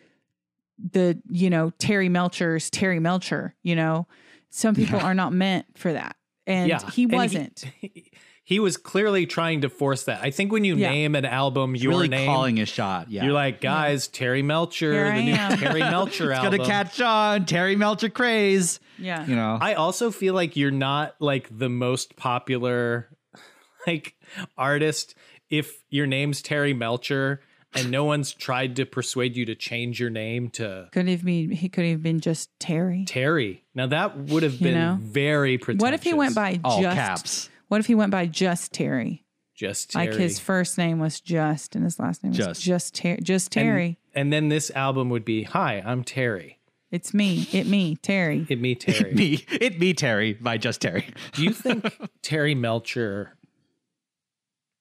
the, you know, Terry Melcher's Terry Melcher, you know. Some people are not meant for that. And yeah he wasn't. he, he was clearly trying to force that i think when you Yeah. name an album your really name calling a shot. Yeah. you're like guys terry melcher Here the I new am. terry melcher it's album gonna catch on. Terry Melcher craze. yeah. You know. I also feel like you're not like the most popular like artist if your name's Terry Melcher and no one's tried to persuade you to change your name to Could have been he could have been just Terry. Terry. Now that would have You been know? very pretentious. What if he went by All just caps. What if he went by just Terry? just Terry? Like his first name was just and his last name was Just. just Ter- just Terry. And, then this album would be Hi, I'm Terry. it's me. It me, Terry. It me Terry. Me, it me Terry by just Terry. Do you think Terry Melcher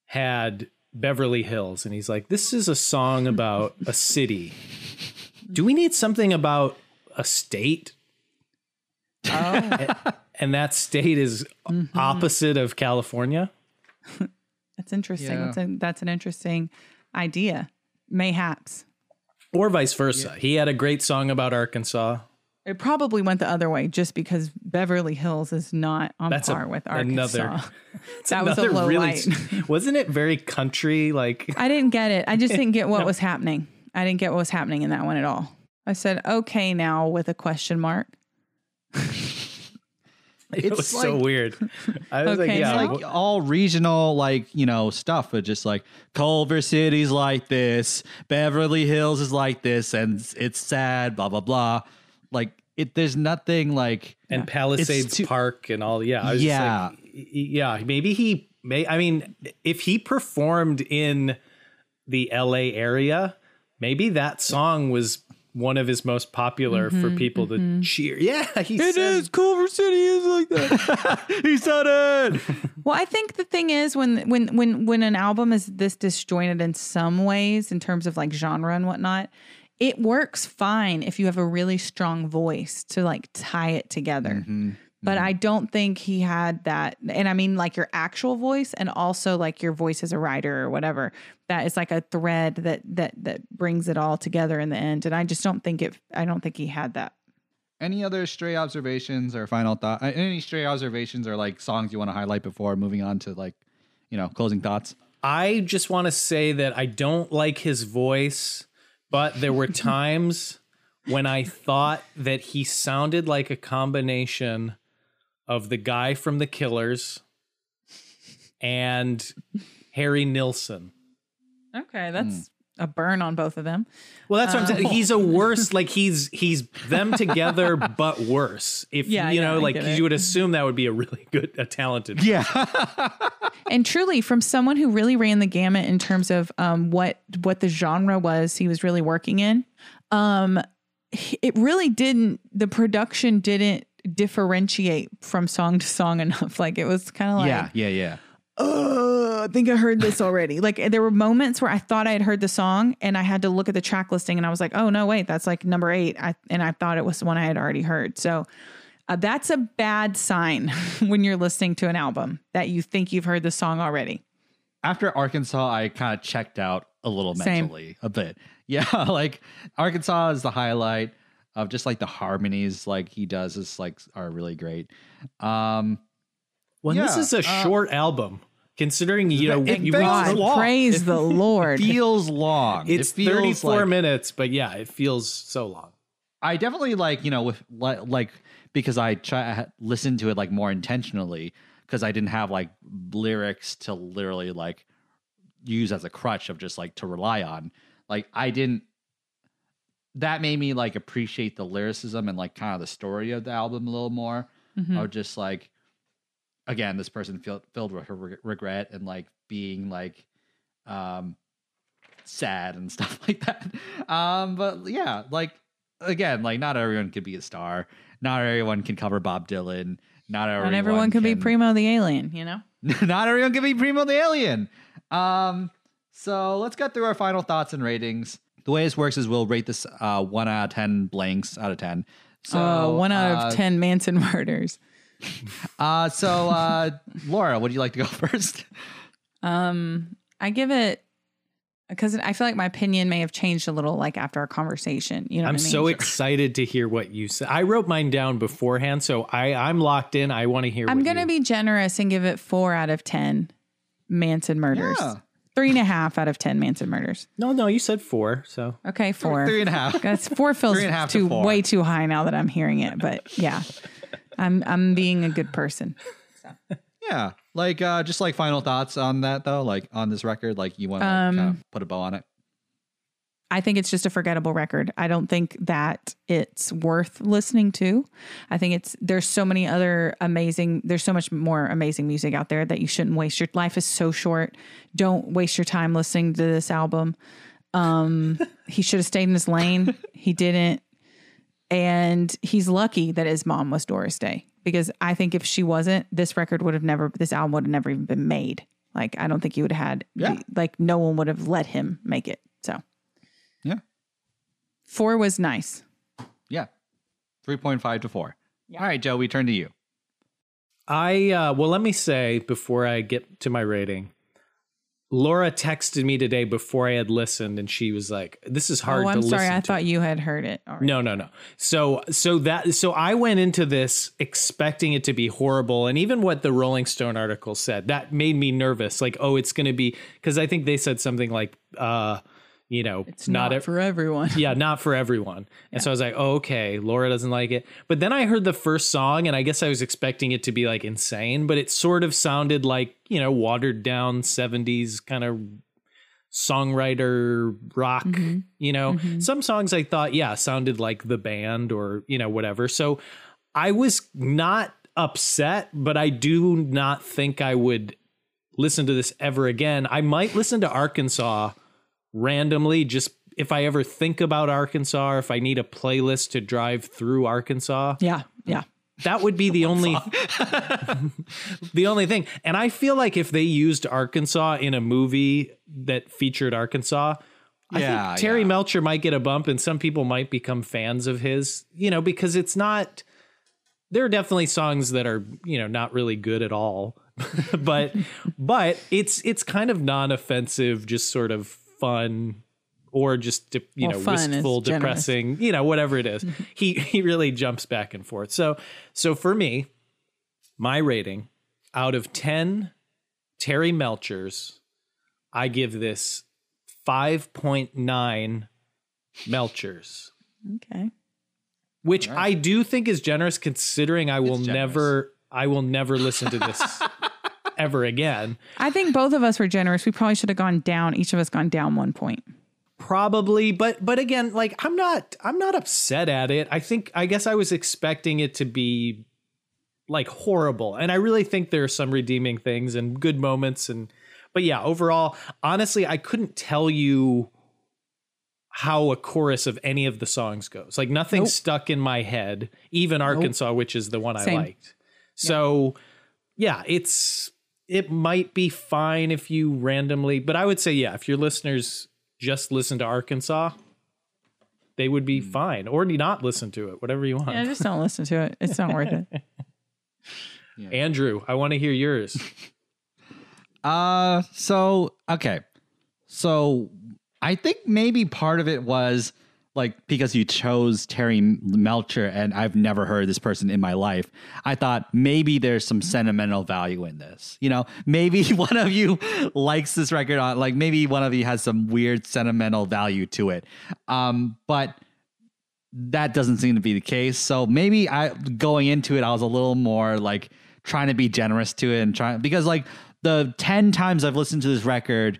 had Beverly Hills and he's like, this is a song about a city. Do we need something about a state? Oh. And that state is mm-hmm. opposite of California? That's interesting. Yeah. That's, a, that's an interesting idea. Mayhaps. Or vice versa. He had a great song about Arkansas. It probably went the other way just because Beverly Hills is not on That's a- par with another- Arkansas. that was a low really, light. wasn't it very country? Like, I didn't get it. I just didn't get what was happening. I didn't get what was happening in that one at all. I said, okay, now with a question mark. it It's was so weird. I was Okay, like, yeah, now- like all regional like you know stuff but just like culver city's like this beverly hills is like this and it's- it's sad blah blah blah like it there's nothing like and Palisades too- Park and all. Yeah, I was Yeah. like, yeah. Maybe he may. I mean, if he performed in the L.A. area, maybe that song was one of his most popular for mm-hmm, people to mm-hmm. cheer. Yeah, he said, Culver City is like that. he said it. Well, I think the thing is when when when when an album is this disjointed in some ways in terms of like genre and whatnot, it works fine if you have a really strong voice to like tie it together. Mm-hmm. But mm-hmm. I don't think he had that. And I mean, like your actual voice, and also like your voice as a writer or whatever. That is like a thread that that that brings it all together in the end. And I just don't think it. I don't think he had that. Any other stray observations or final thought? Any stray observations or like songs you want to highlight before moving on to like, you know, closing thoughts? I just want to say that I don't like his voice, but there were times when I thought that he sounded like a combination of the guy from The Killers and Harry Nilsson. Okay, that's a burn on both of them. Well, that's what I'm saying. He's a worse, like he's he's them together, but worse. If Yeah, you know, I like get it. you would assume that would be a really good, a talented. Yeah. and truly from someone who really ran the gamut in terms of um, what what the genre was he was really working in um, it really didn't the production didn't differentiate from song to song enough like it was kind of like yeah. Yeah. Yeah. uh, I think I heard this already. Like there were moments where I thought I had heard the song and I had to look at the track listing and I was like, oh no, wait, that's like number eight. I, and I thought it was the one I had already heard. So uh, that's a bad sign when you're listening to an album that you think you've heard the song already. After Arkansas, I kind of checked out a little Same. mentally a bit. Yeah. Like Arkansas is the highlight of just like the harmonies like he does is like are really great. Um, Well, this is a uh, short album, considering you know it you feels God, long. praise It the Lord. feels long. It's it feels 34 like- minutes, but yeah, it feels so long. I definitely like you know with like, like because I try I had listened to it like more intentionally because I didn't have like lyrics to literally like use as a crutch of just like to rely on. Like I didn't. That made me like appreciate the lyricism and like kind of the story of the album a little more. Mhm. Or just like, again, this person filled filled with her reg- regret and like being like, um, sad and stuff like that. Um, but yeah, like again, like not everyone could be a star. Not everyone can cover Bob Dylan. Not everyone, Not everyone could be Primo the Alien, you know? not everyone can be Primo the Alien. Um, so let's get through our final thoughts and ratings. The way this works is we'll rate this uh, one out of ten blanks out of ten. So uh, one out uh, of 10 Manson murders. Uh, so uh, Laura, would you like to go first? Um, I give it because I feel like my opinion may have changed a little like after our conversation. You know, I'm what I mean? so excited to hear what you said. I wrote mine down beforehand, so I I'm locked in. I want to hear. I'm what gonna you- be generous and give it four out of ten Manson murders. Yeah. Three and a half out of ten Manson murders. No, no, you said four. So Okay, four. Three and a half. That's four feels Three and a half to too four. way too high now that I'm hearing it. But yeah, I'm I'm being a good person. Yeah, like uh, just like final thoughts on that though, like on this record, like you want to Um, kind of put a bow on it. I think it's just a forgettable record. I don't think that it's worth listening to. I think it's there's so many other amazing there's so much more amazing music out there that you shouldn't waste your life is so short. Don't waste your time listening to this album. Um he should have stayed in his lane. He didn't. And he's lucky that his mom was Doris Day because I think if she wasn't, this record would have never this album would have never even been made. Like I don't think he would have had Yeah. like no one would have let him make it. So Yeah, Four was nice. yeah, three point five to four. All right, Joe, we turn to you. I uh, well, let me say before I get to my rating, Laura texted me today before I had listened, and she was like, "This is hard oh, to I'm sorry. I to." thought you had heard it. already. No, no, no. So, so that, so I went into this expecting it to be horrible, and even what the Rolling Stone article said that made me nervous. Like, oh, it's going to be because I think they said something like, uh, you know, it's not, ev- for everyone. yeah, not for everyone. And so I was like, oh, okay, Laura doesn't like it. But then I heard the first song, and I guess I was expecting it to be like insane, but it sort of sounded like, you know, watered down 70s kind of songwriter rock, Mm-hmm. you know. Some songs I thought, yeah, sounded like the band or, you know, whatever. So I was not upset, but I do not think I would listen to this ever again. I might listen to Arkansas randomly just if I ever think about Arkansas or if I need a playlist to drive through Arkansas. Yeah, yeah. That would be the only the only thing. And I feel like if they used Arkansas in a movie that featured Arkansas, I Yeah, think Terry yeah. Melcher might get a bump and some people might become fans of his, you know, because it's not there are definitely songs that are, you know, not really good at all. but but it's it's kind of non-offensive, just sort of fun or just de- you Well, know fun is wistful generous. depressing you know whatever it is he he really jumps back and forth so so for me my rating out of 10 terry melchers i give this 5.9 melchers Okay. which i do think is generous considering i will generous. never i will never listen to this ever again I think both of us were generous. We probably should have gone down. Each of us gone down one point. probably but but again like i'm not i'm not upset at it i think i guess i was expecting it to be like horrible and i really think there are some redeeming things and good moments and but yeah overall honestly i couldn't tell you how a chorus of any of the songs goes like nothing Nope. stuck in my head even arkansas which is the one i liked so yeah it's it might be fine if you randomly but i would say yeah if your listeners just listen to arkansas they would be fine or not listen to it whatever you want. Yeah, just don't listen to it. It's not worth it. andrew i want to hear yours. Uh, so okay, so I think maybe part of it was like because you chose Terry Melcher, and I've never heard this person in my life. I thought maybe there's some sentimental value in this. You know, maybe one of you likes this record on, like maybe one of you has some weird sentimental value to it. Um, but that doesn't seem to be the case. So maybe I going into it, I was a little more like trying to be generous to it and trying because like the ten times I've listened to this record,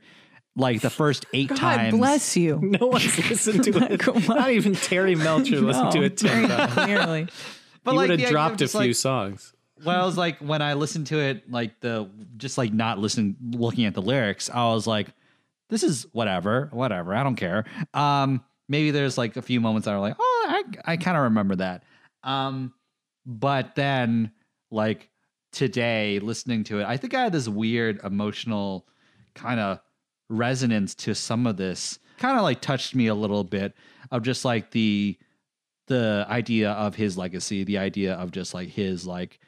like the first eight God times. bless you. no one's listened to it not even terry melcher listened to it 10 very times clearly. But he like would have dropped a few like, songs Well, I was like when I listened to it, like the just like not listening, looking at the lyrics, I was like, this is whatever, whatever. I don't care. Um, maybe there's like a few moments that are like, oh, I I kind of remember that. Um, but then like today, listening to it, I think I had this weird emotional kind of resonance to some of this. Kind of like touched me a little bit of just like the the idea of his legacy, the idea of just like his like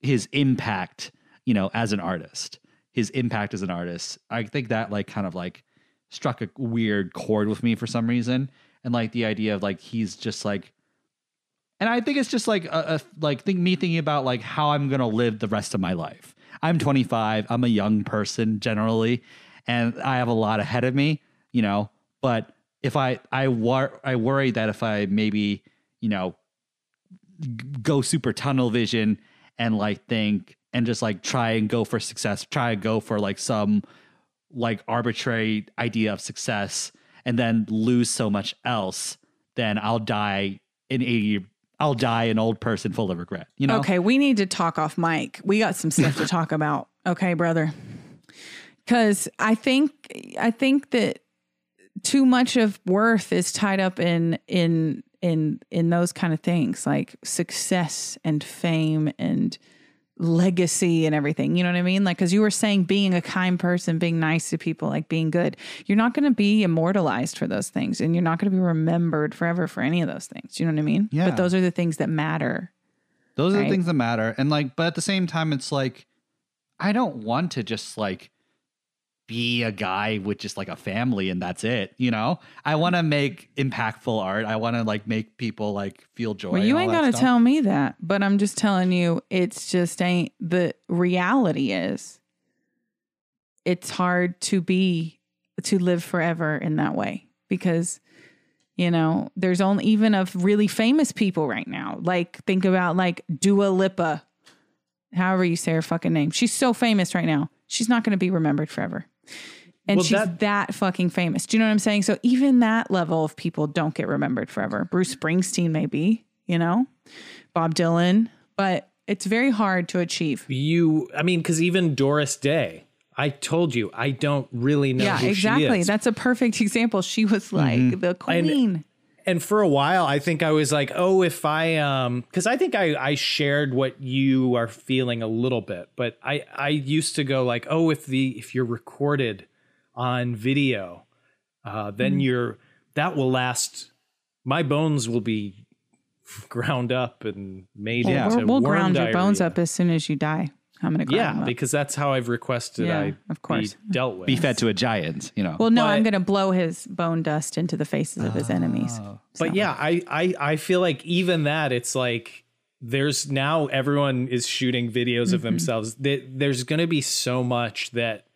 his impact, you know, as an artist. His impact as an artist. I think that like kind of like struck a weird chord with me for some reason. And like the idea of like he's just like and I think it's just like a, a like think me thinking about like how I'm gonna live the rest of my life. I'm 25. I'm a young person generally, and I have a lot ahead of me, you know. But if I I wor- I worry that if I maybe you know go super tunnel vision and like think and just like try and go for success, try and go for like some like arbitrary idea of success and then lose so much else, then I'll die in 80 I'll die an old person full of regret. You know? Okay, we need to talk off mic. We got some stuff to talk about. Okay, brother. Cuz I think I think that too much of worth is tied up in in in in those kind of things like success and fame and legacy and everything. You know what I mean? Like cuz you were saying being a kind person, being nice to people, like being good. You're not going to be immortalized for those things and you're not going to be remembered forever for any of those things. You know what I mean? Yeah. But those are the things that matter. Those are Right. the things that matter. And like, but at the same time, it's like, I don't want to just like be a guy with just like a family and that's it. You know, I want to make impactful art. I want to like make people like feel joy. Well, you ain't all got that to stuff. tell me that, but I'm just telling you, it's just ain't the reality is it's hard to be, to live forever in that way because, you know, there's only even of really famous people right now. Like, think about like Dua Lipa, however you say her fucking name. She's so famous right now. She's not going to be remembered forever. And Well, she's that- that, fucking famous. Do you know what I'm saying? So even that level of people don't get remembered forever. Bruce Springsteen, maybe, you know, Bob Dylan, but it's very hard to achieve. You, I mean, because even Doris Day, I told you, I don't really know yeah, exactly. That's a perfect example. She was like mm-hmm. the queen. and for a while i think i was like oh if i um because i think i i shared what you are feeling a little bit but i i used to go like oh if the if you're recorded on video uh then Mm. you're that will last my bones will be ground up and made Well, into we'll, we'll worm ground your bones up as soon as you die. I'm gonna yeah them up. because that's how i've requested Yeah, i of course. be dealt with Be fed to a giant, you know. Well, no, I'm gonna blow his bone dust into the faces of his enemies. But yeah, I, I I feel like even that it's like there's now everyone is shooting videos of themselves. There's going to be so much that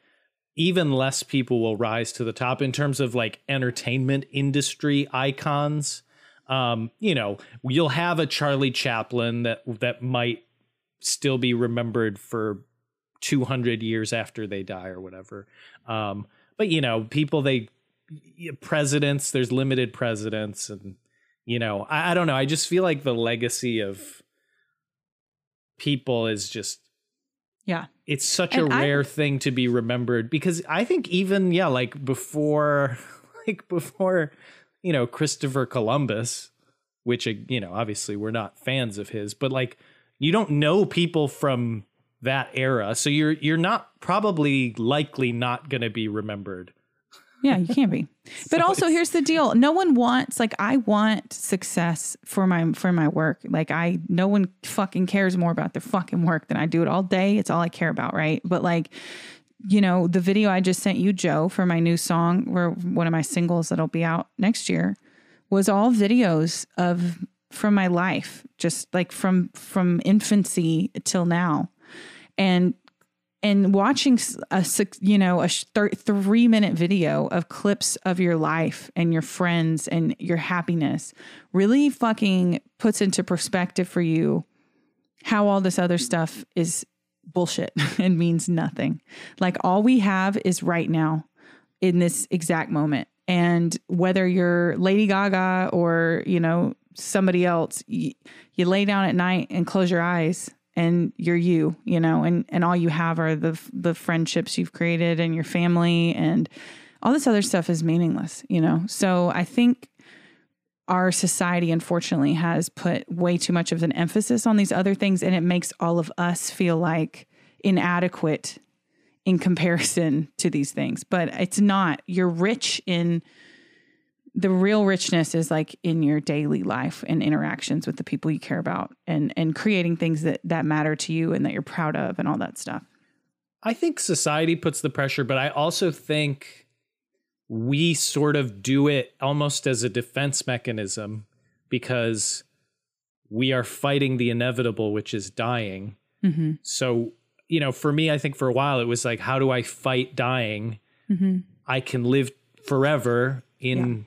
even less people will rise to the top in terms of like entertainment industry icons. Um, you know, you'll have a Charlie Chaplin that that might still be remembered for 200 years after they die or whatever. Um, but you know, people they presidents, there's limited presidents and you know, I, I don't know. I just feel like the legacy of people is just Yeah. it's such And a I- rare thing to be remembered because I think even yeah, like before like before, you know, Christopher Columbus, which you know, obviously we're not fans of his, but like you don't know people from that era. So you're you're not probably likely not going to be remembered. Yeah, you can't be. But also here's the deal. No one wants like I want success for my for my work. Like I no one fucking cares more about their fucking work than I do it all day. It's all I care about, right? But like you know, the video I just sent you, Joe, for my new song, or one of my singles that'll be out next year, was all videos of from my life, just like from from infancy till now, and and watching a you know a three minute video of clips of your life and your friends and your happiness really fucking puts into perspective for you how all this other stuff is bullshit and means nothing. Like all we have is right now in this exact moment. And whether you're Lady Gaga or, you know, somebody else, you, you lay down at night and close your eyes and you're you, you know, and, and all you have are the, the friendships you've created and your family and all this other stuff is meaningless, you know? So I think our society unfortunately has put way too much of an emphasis on these other things and it makes all of us feel like inadequate in comparison to these things but it's not you're rich in the real richness is like in your daily life and interactions with the people you care about and and creating things that that matter to you and that you're proud of and all that stuff I think society puts the pressure, but I also think we sort of do it almost as a defense mechanism because we are fighting the inevitable, which is dying. mm-hmm. So, you know, for me, I think for a while it was like, how do I fight dying? Mm-hmm. I can live forever in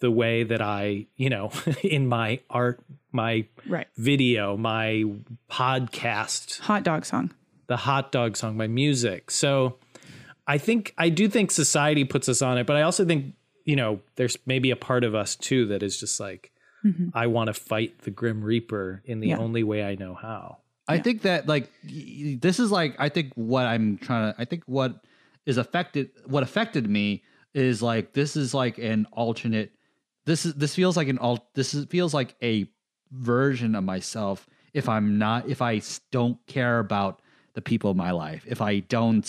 the way that I, you know, in my art, my right video, my podcast, hot dog song the hot dog song, my music. So I think I do think society puts us on it, but I also think, you know, there's maybe a part of us too that is just like, mm-hmm. I want to fight the Grim Reaper in the Yeah. only way I know how. I think that like this is like I think what I'm trying to I think what is affected what affected me is like this is like an alternate this is this feels like an alt this is feels like a version of myself if I'm not if I don't care about the people in my life. If I don't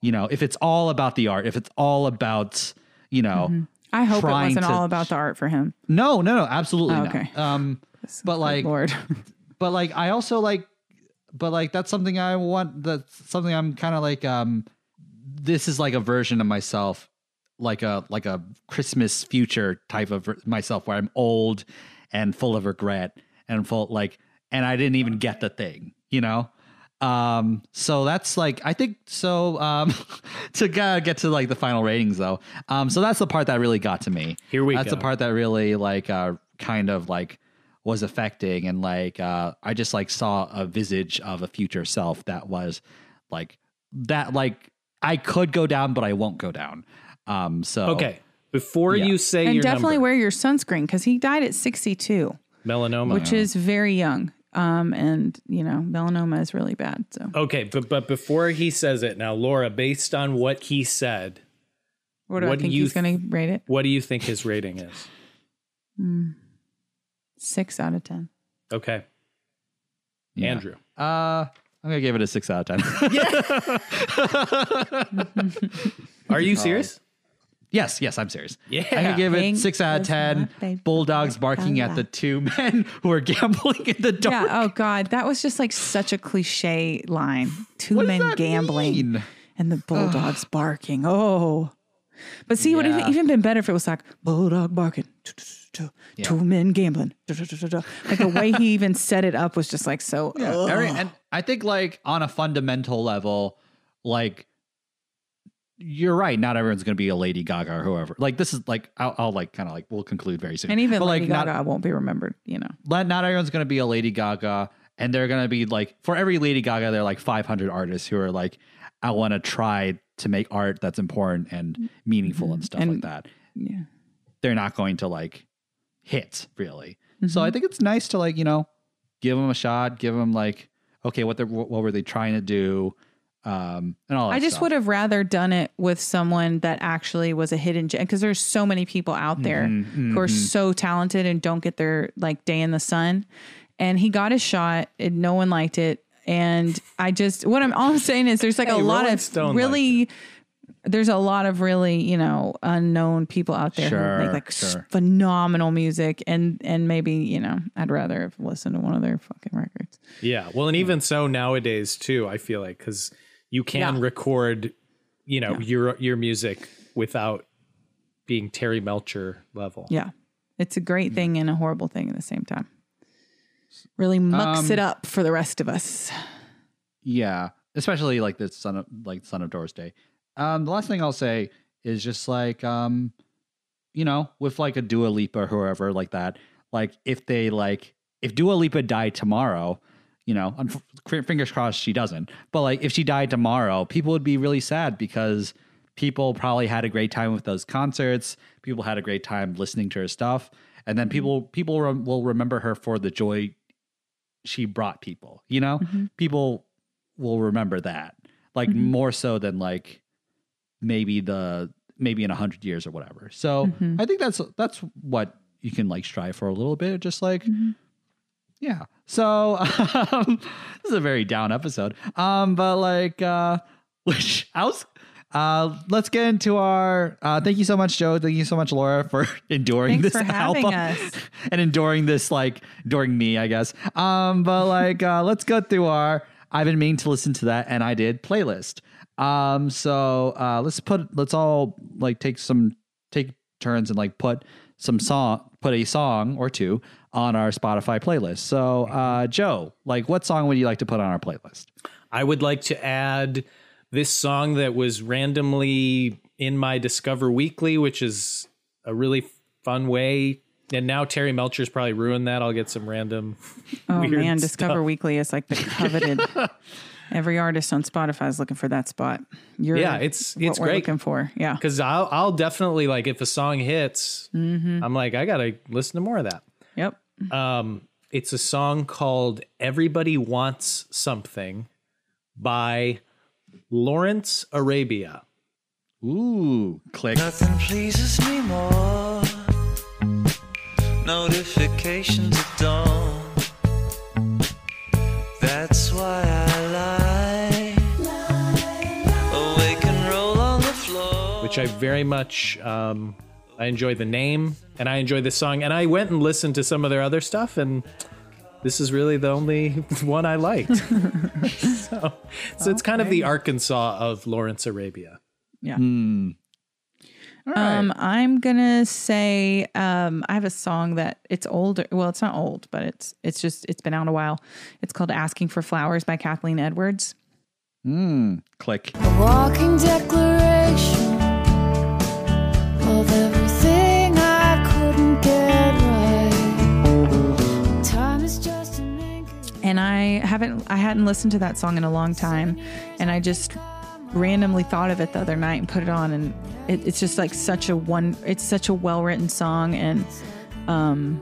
you know if it's all about the art if it's all about you know i hope it wasn't to- all about the art for him. No no no absolutely Oh, not. okay. um but like lord. but like I also like but like that's something I want that's something I'm kind of like um this is like a version of myself like a like a Christmas future type of myself where I'm old and full of regret and full like and I didn't even get the thing, you know? Um so that's like I think so um to uh, get to like the final ratings though. Um so that's the part that really got to me. Here we go. That's go. the part that really like uh kind of like was affecting and like uh I just like saw a visage of a future self that was like that like I could go down, but I won't go down. Um, so Okay. Before Yeah. you say and your definitely number, wear your sunscreen because he died at 62, melanoma. which is very young. Um, and you know, melanoma is really bad. So okay, but but before he says it now, Laura, based on what he said, what do what I do think you he's going to rate it? what do you think his rating is? Mm, Six out of ten. Okay, yeah. Andrew. Uh, I'm gonna give it a six out of ten. Are you serious? Yes, yes, I'm serious. Yeah. I'm gonna give it six out of is ten. favorite Bulldogs barking at the two men who are gambling in the dark. Yeah. Oh God, that was just like such a cliche line. Two What does men that gambling mean? and the bulldogs barking. Oh. But see, would Yeah. have even been better if it was like bulldog barking, two two men gambling. Like the way he even set it up was just like so. ugh. Every- and I think like on a fundamental level, like you're right. Not everyone's going to be a Lady Gaga or whoever. Like this is like I'll, I'll like kind of like we'll conclude very soon. And even but Lady like not, Gaga won't be remembered. You know. not not everyone's going to be a Lady Gaga, and they're going to be like for every Lady Gaga, there are like 500 artists who are like, I want to try to make art that's important and meaningful and stuff like that. Yeah. They're not going to like hit really. Mm-hmm. So I think it's nice to like you know give them a shot, give them like okay, what they what were they trying to do, um, and all. That I just stuff. would have rather done it with someone that actually was a hidden gem because there's so many people out there Mm-hmm, who are so talented and don't get their like day in the sun. And he got his shot, and no one liked it. And I just what I'm all I'm saying is there's like Hey, a lot Rolling of Stone really there's a lot of really you know unknown people out there who make like sure. phenomenal music and and maybe you know I'd rather have listened to one of their fucking records. Yeah. Well, and even so nowadays too, I feel like because you can Yeah. record, you know, your your music without being Terry Melcher level. Yeah. It's a great thing and a horrible thing at the same time. Really mucks Um, it up for the rest of us. Yeah, especially like the son of like son of Doris Day. Um, the last thing I'll say is just like um, you know, with like a Dua Lipa or whoever like that. Like if they like if Dua Lipa died tomorrow, you know, fingers crossed she doesn't. But like if she died tomorrow, people would be really sad because people probably had a great time with those concerts. People had a great time listening to her stuff, and then mm-hmm. people people rem- will remember her for the joy she brought people. You know, mm-hmm. people will remember that like mm-hmm. more so than like maybe the maybe in a hundred years or whatever. So I think that's that's what you can like strive for a little bit. Just like yeah. So um, this is a very down episode. Um, but like uh, which was. Uh, let's get into our. Uh, thank you so much, Joe. Thank you so much, Laura, for enduring Thanks this for album and enduring this, like enduring me, I guess. Um, but like, uh, let's go through our. I've been meaning to listen to that, and I did playlist. Um, so uh, let's put let's all like take some take turns and like put some song, put a song or two on our Spotify playlist. So, uh, Joe, like, what song would you like to put on our playlist? I would like to add this song that was randomly in my Discover Weekly, which is a really fun way. And now Terry Melcher's probably ruined that. I'll get some random. Oh weird man, Discover. Weekly is like the coveted. Every artist on Spotify is looking for that spot. You're Yeah, it's- what it's we're great. looking for. Yeah, Because I'll I'll definitely like if a song hits, I'm like I gotta listen to more of that. yep. Um, it's a song called "Everybody Wants Something" by Lawrence Arabia. Ooh, click. Nothing pleases me more. Notifications at dawn. That's why I lie. Awake and roll on the floor. which I very much um, I enjoy the name and I enjoy this song. And I went and listened to some of their other stuff, and this is really the only one I liked. so, so it's kind of the Arkansas of Lawrence Arabia. Yeah. All right. Um, I'm gonna say um, I have a song that it's older. Well, it's not old, but it's it's just it's been out a while. It's called "Asking for Flowers" by Kathleen Edwards. Mm, click. A walking declaration of everything and I haven't I hadn't listened to that song in a long time and I just randomly thought of it the other night and put it on, and it, it's just like such a one. It's such a well written song, and um,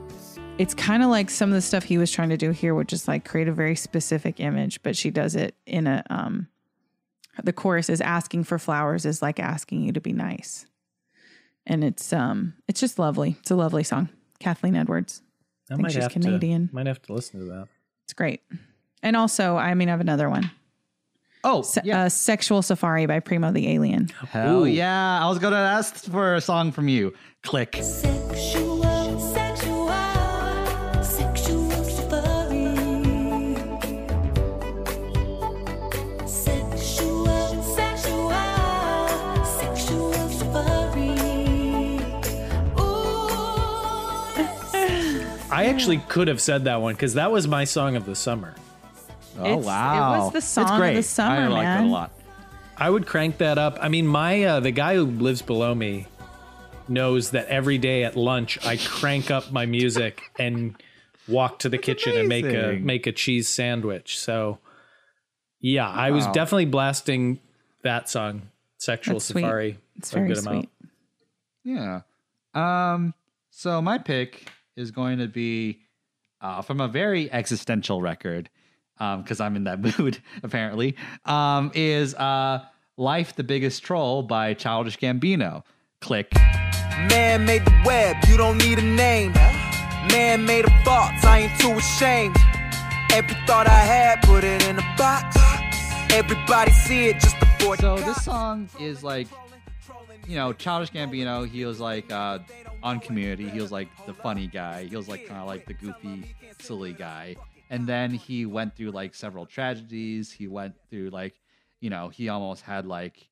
it's kind of like some of the stuff he was trying to do here, which is like create a very specific image, but she does it in a um. The chorus is asking for flowers is like asking you to be nice, and it's um it's just lovely. It's a lovely song. Kathleen Edwards. I think might she's have Canadian. To, might have to listen to that. It's great. And also, I mean, I have another one. Oh, Se- yeah. uh, Sexual Safari by Primo the Alien. Hell Ooh. yeah. I was going to ask for a song from you. Click. Sexual, sexual, I actually could have said that one because that was my song of the summer. Oh, It's- it was the It's song of great. the summer, I like that man. a lot. I would crank that up. I mean, my uh, the guy who lives below me knows that every day at lunch I crank up my music and walk to the kitchen and make a amazing. make a cheese sandwich. So, yeah, I was Wow. definitely blasting that song, "Sexual That's sweet. Safari." It's a very good sweet. Yeah. Um. So my pick is going to be uh, from a very existential record, um, because I'm in that mood apparently. Um, is uh, "Life: The Biggest Troll" by Childish Gambino. Click. Man made the web, you don't need a name. Man made of thoughts, I ain't too ashamed. Every thought I had, put it in a box. Everybody see it just before So this song is like, you know, Childish Gambino. He was like uh, on Community. He was like the funny guy. He was like kind of like the goofy, silly guy. And then he went through like several tragedies. He went through like, you know, he almost had like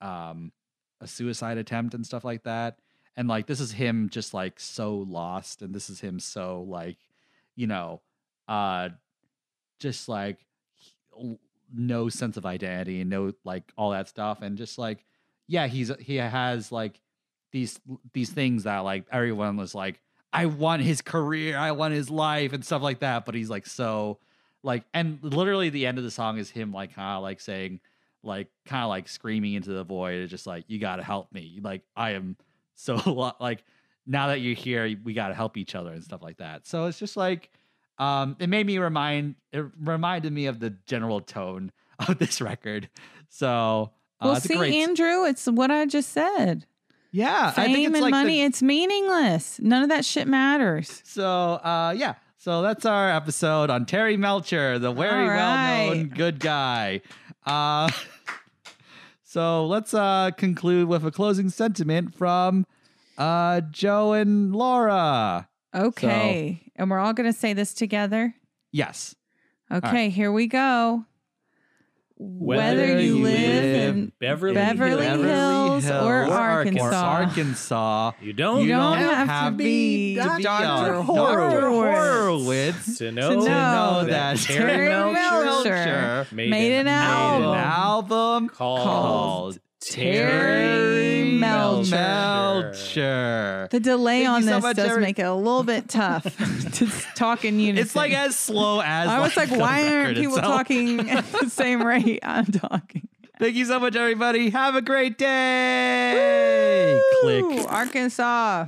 um, a suicide attempt and stuff like that. And like this is him just like so lost, and this is him so like, you know, uh, just like no sense of identity and no like all that stuff and just like yeah he's he has like these these things that like everyone was like i want his career i want his life and stuff like that but he's like so like and literally the end of the song is him like kind of like saying like kind of like screaming into the void it's just like you gotta help me like i am so like now that you're here we gotta help each other and stuff like that so it's just like um it made me remind it reminded me of the general tone of this record so uh, Well, see, great Andrew, it's what I just said. Yeah I think Fame it's and like the- money, it's meaningless. None of that shit matters. So uh yeah. So that's our episode on Terry Melcher, the very All well known good guy. Uh so let's uh conclude with a closing sentiment from uh Joe and Laura. Okay. and we're all going to say this together. Yes. Okay, here we go. Whether, Whether you you live live in Beverly Beverly Hills. Hills or Arkansas. Or Arkansas. You don't, You don't know have to be to be Dr. Horowitz. To to know, know know that Terry Melcher made, made an album. album called, called Terry Melcher. Melcher. The delay Thank on you so this much, does every- make it a little bit tough to talk in unison. It's like as slow as I was like, the why aren't people itself. talking at the same rate I'm talking? Thank you so much, everybody. Have a great day. Click. Arkansas.